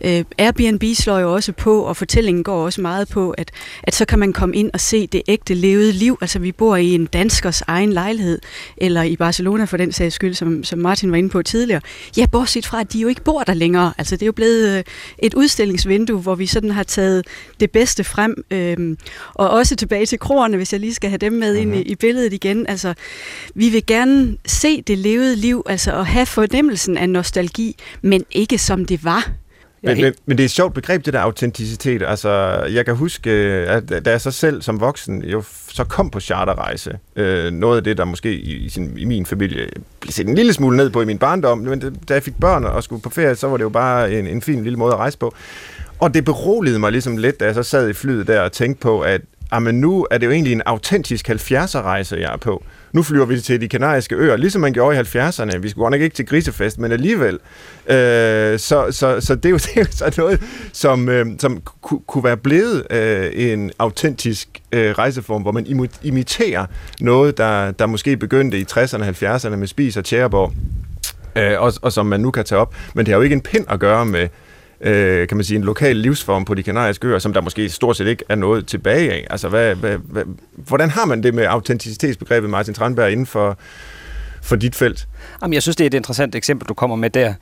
Øh, Airbnb slår jo også på, og fortællingen går også meget på, at, at så kan man komme ind og se det ægte levede liv. Altså vi bor i en danskers egen lejlighed, eller i Barcelona for den sags skyld, som, som Martin var inde på tidligere. Ja, bortset fra, at de jo ikke bor der længere. Altså det er jo blevet øh, et udstillingsvindue, hvor vi sådan har taget det bedste frem, øh, og også tilbage til kroerne, hvis jeg lige skal have dem med ind i, mhm. i billedet igen. Altså, vi vil gerne se det levede liv, altså at have fornemmelsen af nostalgi, men ikke som det var. Men, men, men det er et sjovt begreb, det der autenticitet. Altså, jeg kan huske, at da jeg så selv som voksen jo så kom på charterrejse, øh, noget af det, der måske i, i, sin, i min familie blev set en lille smule ned på i min barndom, men da jeg fik børn og skulle på ferie, så var det jo bare en, en fin lille måde at rejse på. Og det beroligede mig ligesom lidt, da jeg så sad i flyet der og tænkte på, at Ah, men nu er det jo egentlig en autentisk 70'er-rejse, jeg er på. Nu flyver vi til de kanariske øer, ligesom man gjorde i 70'erne. Vi skulle godt nok ikke til grisefest, men alligevel. Øh, så, så, så det er jo, det er jo så noget, som, øh, som ku, kunne være blevet øh, en autentisk øh, rejseform, hvor man imiterer noget, der, der måske begyndte i 60'erne og 70'erne med Spis og Tjæreborg, øh, og, og som man nu kan tage op. Men det har jo ikke en pind at gøre med øh, kan man sige, en lokal livsform på de kanariske øer, som der måske stort set ikke er noget tilbage af. Altså, hvad, hvad, hvad, hvordan har man det med autenticitetsbegrebet, Martin Tranberg, inden for, for dit felt? Jamen, jeg synes, det er et interessant eksempel, du kommer med der.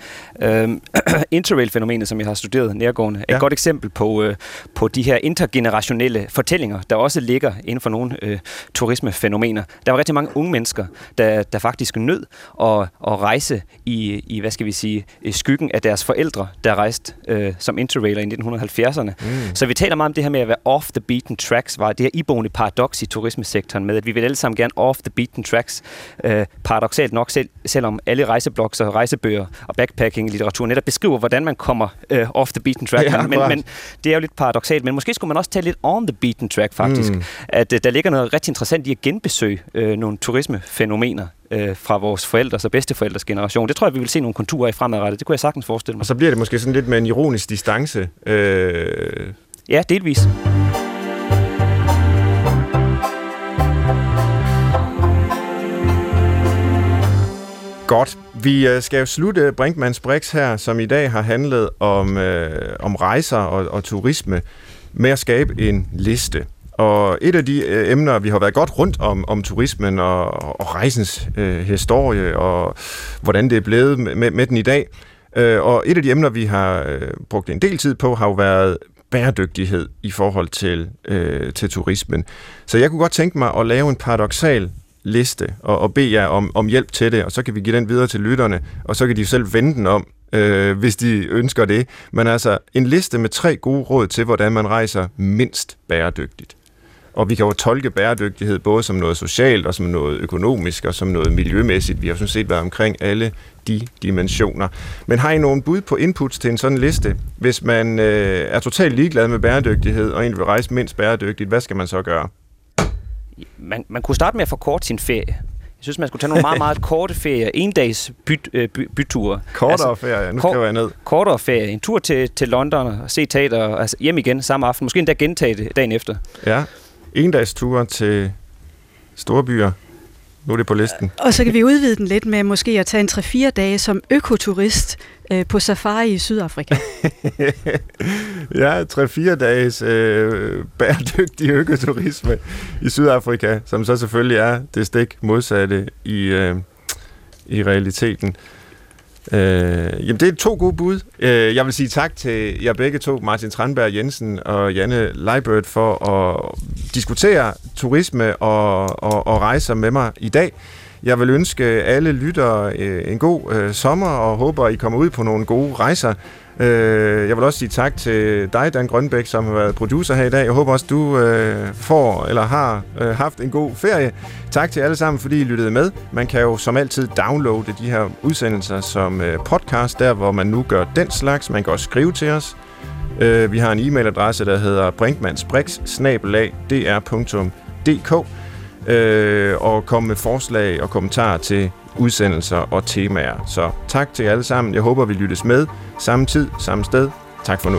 Øhm, Interrail-fænomenet, som jeg har studeret nærgående, er ja. et godt eksempel på, øh, på de her intergenerationelle fortællinger, der også ligger inden for nogle øh, turismefænomener. Der var rigtig mange unge mennesker, der, der faktisk nød at, at rejse i, i, hvad skal vi sige, i skyggen af deres forældre, der rejste øh, som interrailer i 1970'erne. Mm. Så vi taler meget om det her med at være off the beaten tracks, var det her iboende paradoks i turismesektoren med, at vi vil alle sammen gerne off the beaten tracks, øh, paradoxalt nok selv, selvom alle rejseblogs og rejsebøger og backpacking-litteratur netop beskriver, hvordan man kommer øh, off the beaten track. Ja, men, men det er jo lidt paradoxalt, men måske skulle man også tage lidt on the beaten track faktisk. Mm. At øh, der ligger noget rigtig interessant i at genbesøge øh, nogle turismefænomener øh, fra vores forældres og bedsteforældres generation. Det tror jeg, vi vil se nogle konturer i fremadrettet. Det kunne jeg sagtens forestille mig. Og så bliver det måske sådan lidt med en ironisk distance. Øh... Ja, delvis. Godt. Vi øh, skal jo slutte Brinkmanns Brix her, som i dag har handlet om, øh, om rejser og, og turisme, med at skabe en liste. Og et af de øh, emner, vi har været godt rundt om, om turismen og, og rejsens øh, historie, og hvordan det er blevet med, med den i dag. Øh, og et af de emner, vi har øh, brugt en del tid på, har jo været bæredygtighed i forhold til, øh, til turismen. Så jeg kunne godt tænke mig at lave en paradoxal liste og, og bede jer om, om hjælp til det, og så kan vi give den videre til lytterne, og så kan de selv vende den om, øh, hvis de ønsker det. Men altså en liste med tre gode råd til, hvordan man rejser mindst bæredygtigt. Og vi kan jo tolke bæredygtighed både som noget socialt og som noget økonomisk og som noget miljømæssigt. Vi har sådan set været omkring alle de dimensioner. Men har I nogen bud på inputs til en sådan liste? Hvis man øh, er totalt ligeglad med bæredygtighed og egentlig vil rejse mindst bæredygtigt, hvad skal man så gøre? Man, man kunne starte med at forkorte sin ferie. Jeg synes, man skulle tage nogle meget, meget korte ferier. En dags byt, øh, by, byture. Kortere altså, ferie, nu skriver jeg ned. Kortere ferie. En tur til, til London og se teater, altså hjem igen samme aften. Måske endda gentage det dagen efter. Ja, en dags tur til store byer. Nu er det på listen. Og så kan vi udvide den lidt med måske at tage en 3-4 dage som økoturist øh, på safari i Sydafrika. ja, 3-4 dages øh, bæredygtig økoturisme i Sydafrika, som så selvfølgelig er det stik modsatte i, øh, i realiteten. Øh, jamen, det er to gode bud. Øh, jeg vil sige tak til jer begge to, Martin Tranberg Jensen og Janne Leibert, for at diskutere turisme og, og, og rejser med mig i dag. Jeg vil ønske alle lyttere øh, en god øh, sommer, og håber, I kommer ud på nogle gode rejser. Øh, jeg vil også sige tak til dig, Dan Grønbæk, som har været producer her i dag. Jeg håber også, du øh, får eller har øh, haft en god ferie. Tak til alle sammen, fordi I lyttede med. Man kan jo som altid downloade de her udsendelser som øh, podcast, der hvor man nu gør den slags. Man kan også skrive til os. Øh, vi har en e-mailadresse, der hedder brinkmansbrix.dr.dk øh, og komme med forslag og kommentarer til udsendelser og temaer. Så tak til jer alle sammen. Jeg håber, vi lyttes med samme tid, samme sted. Tak for nu.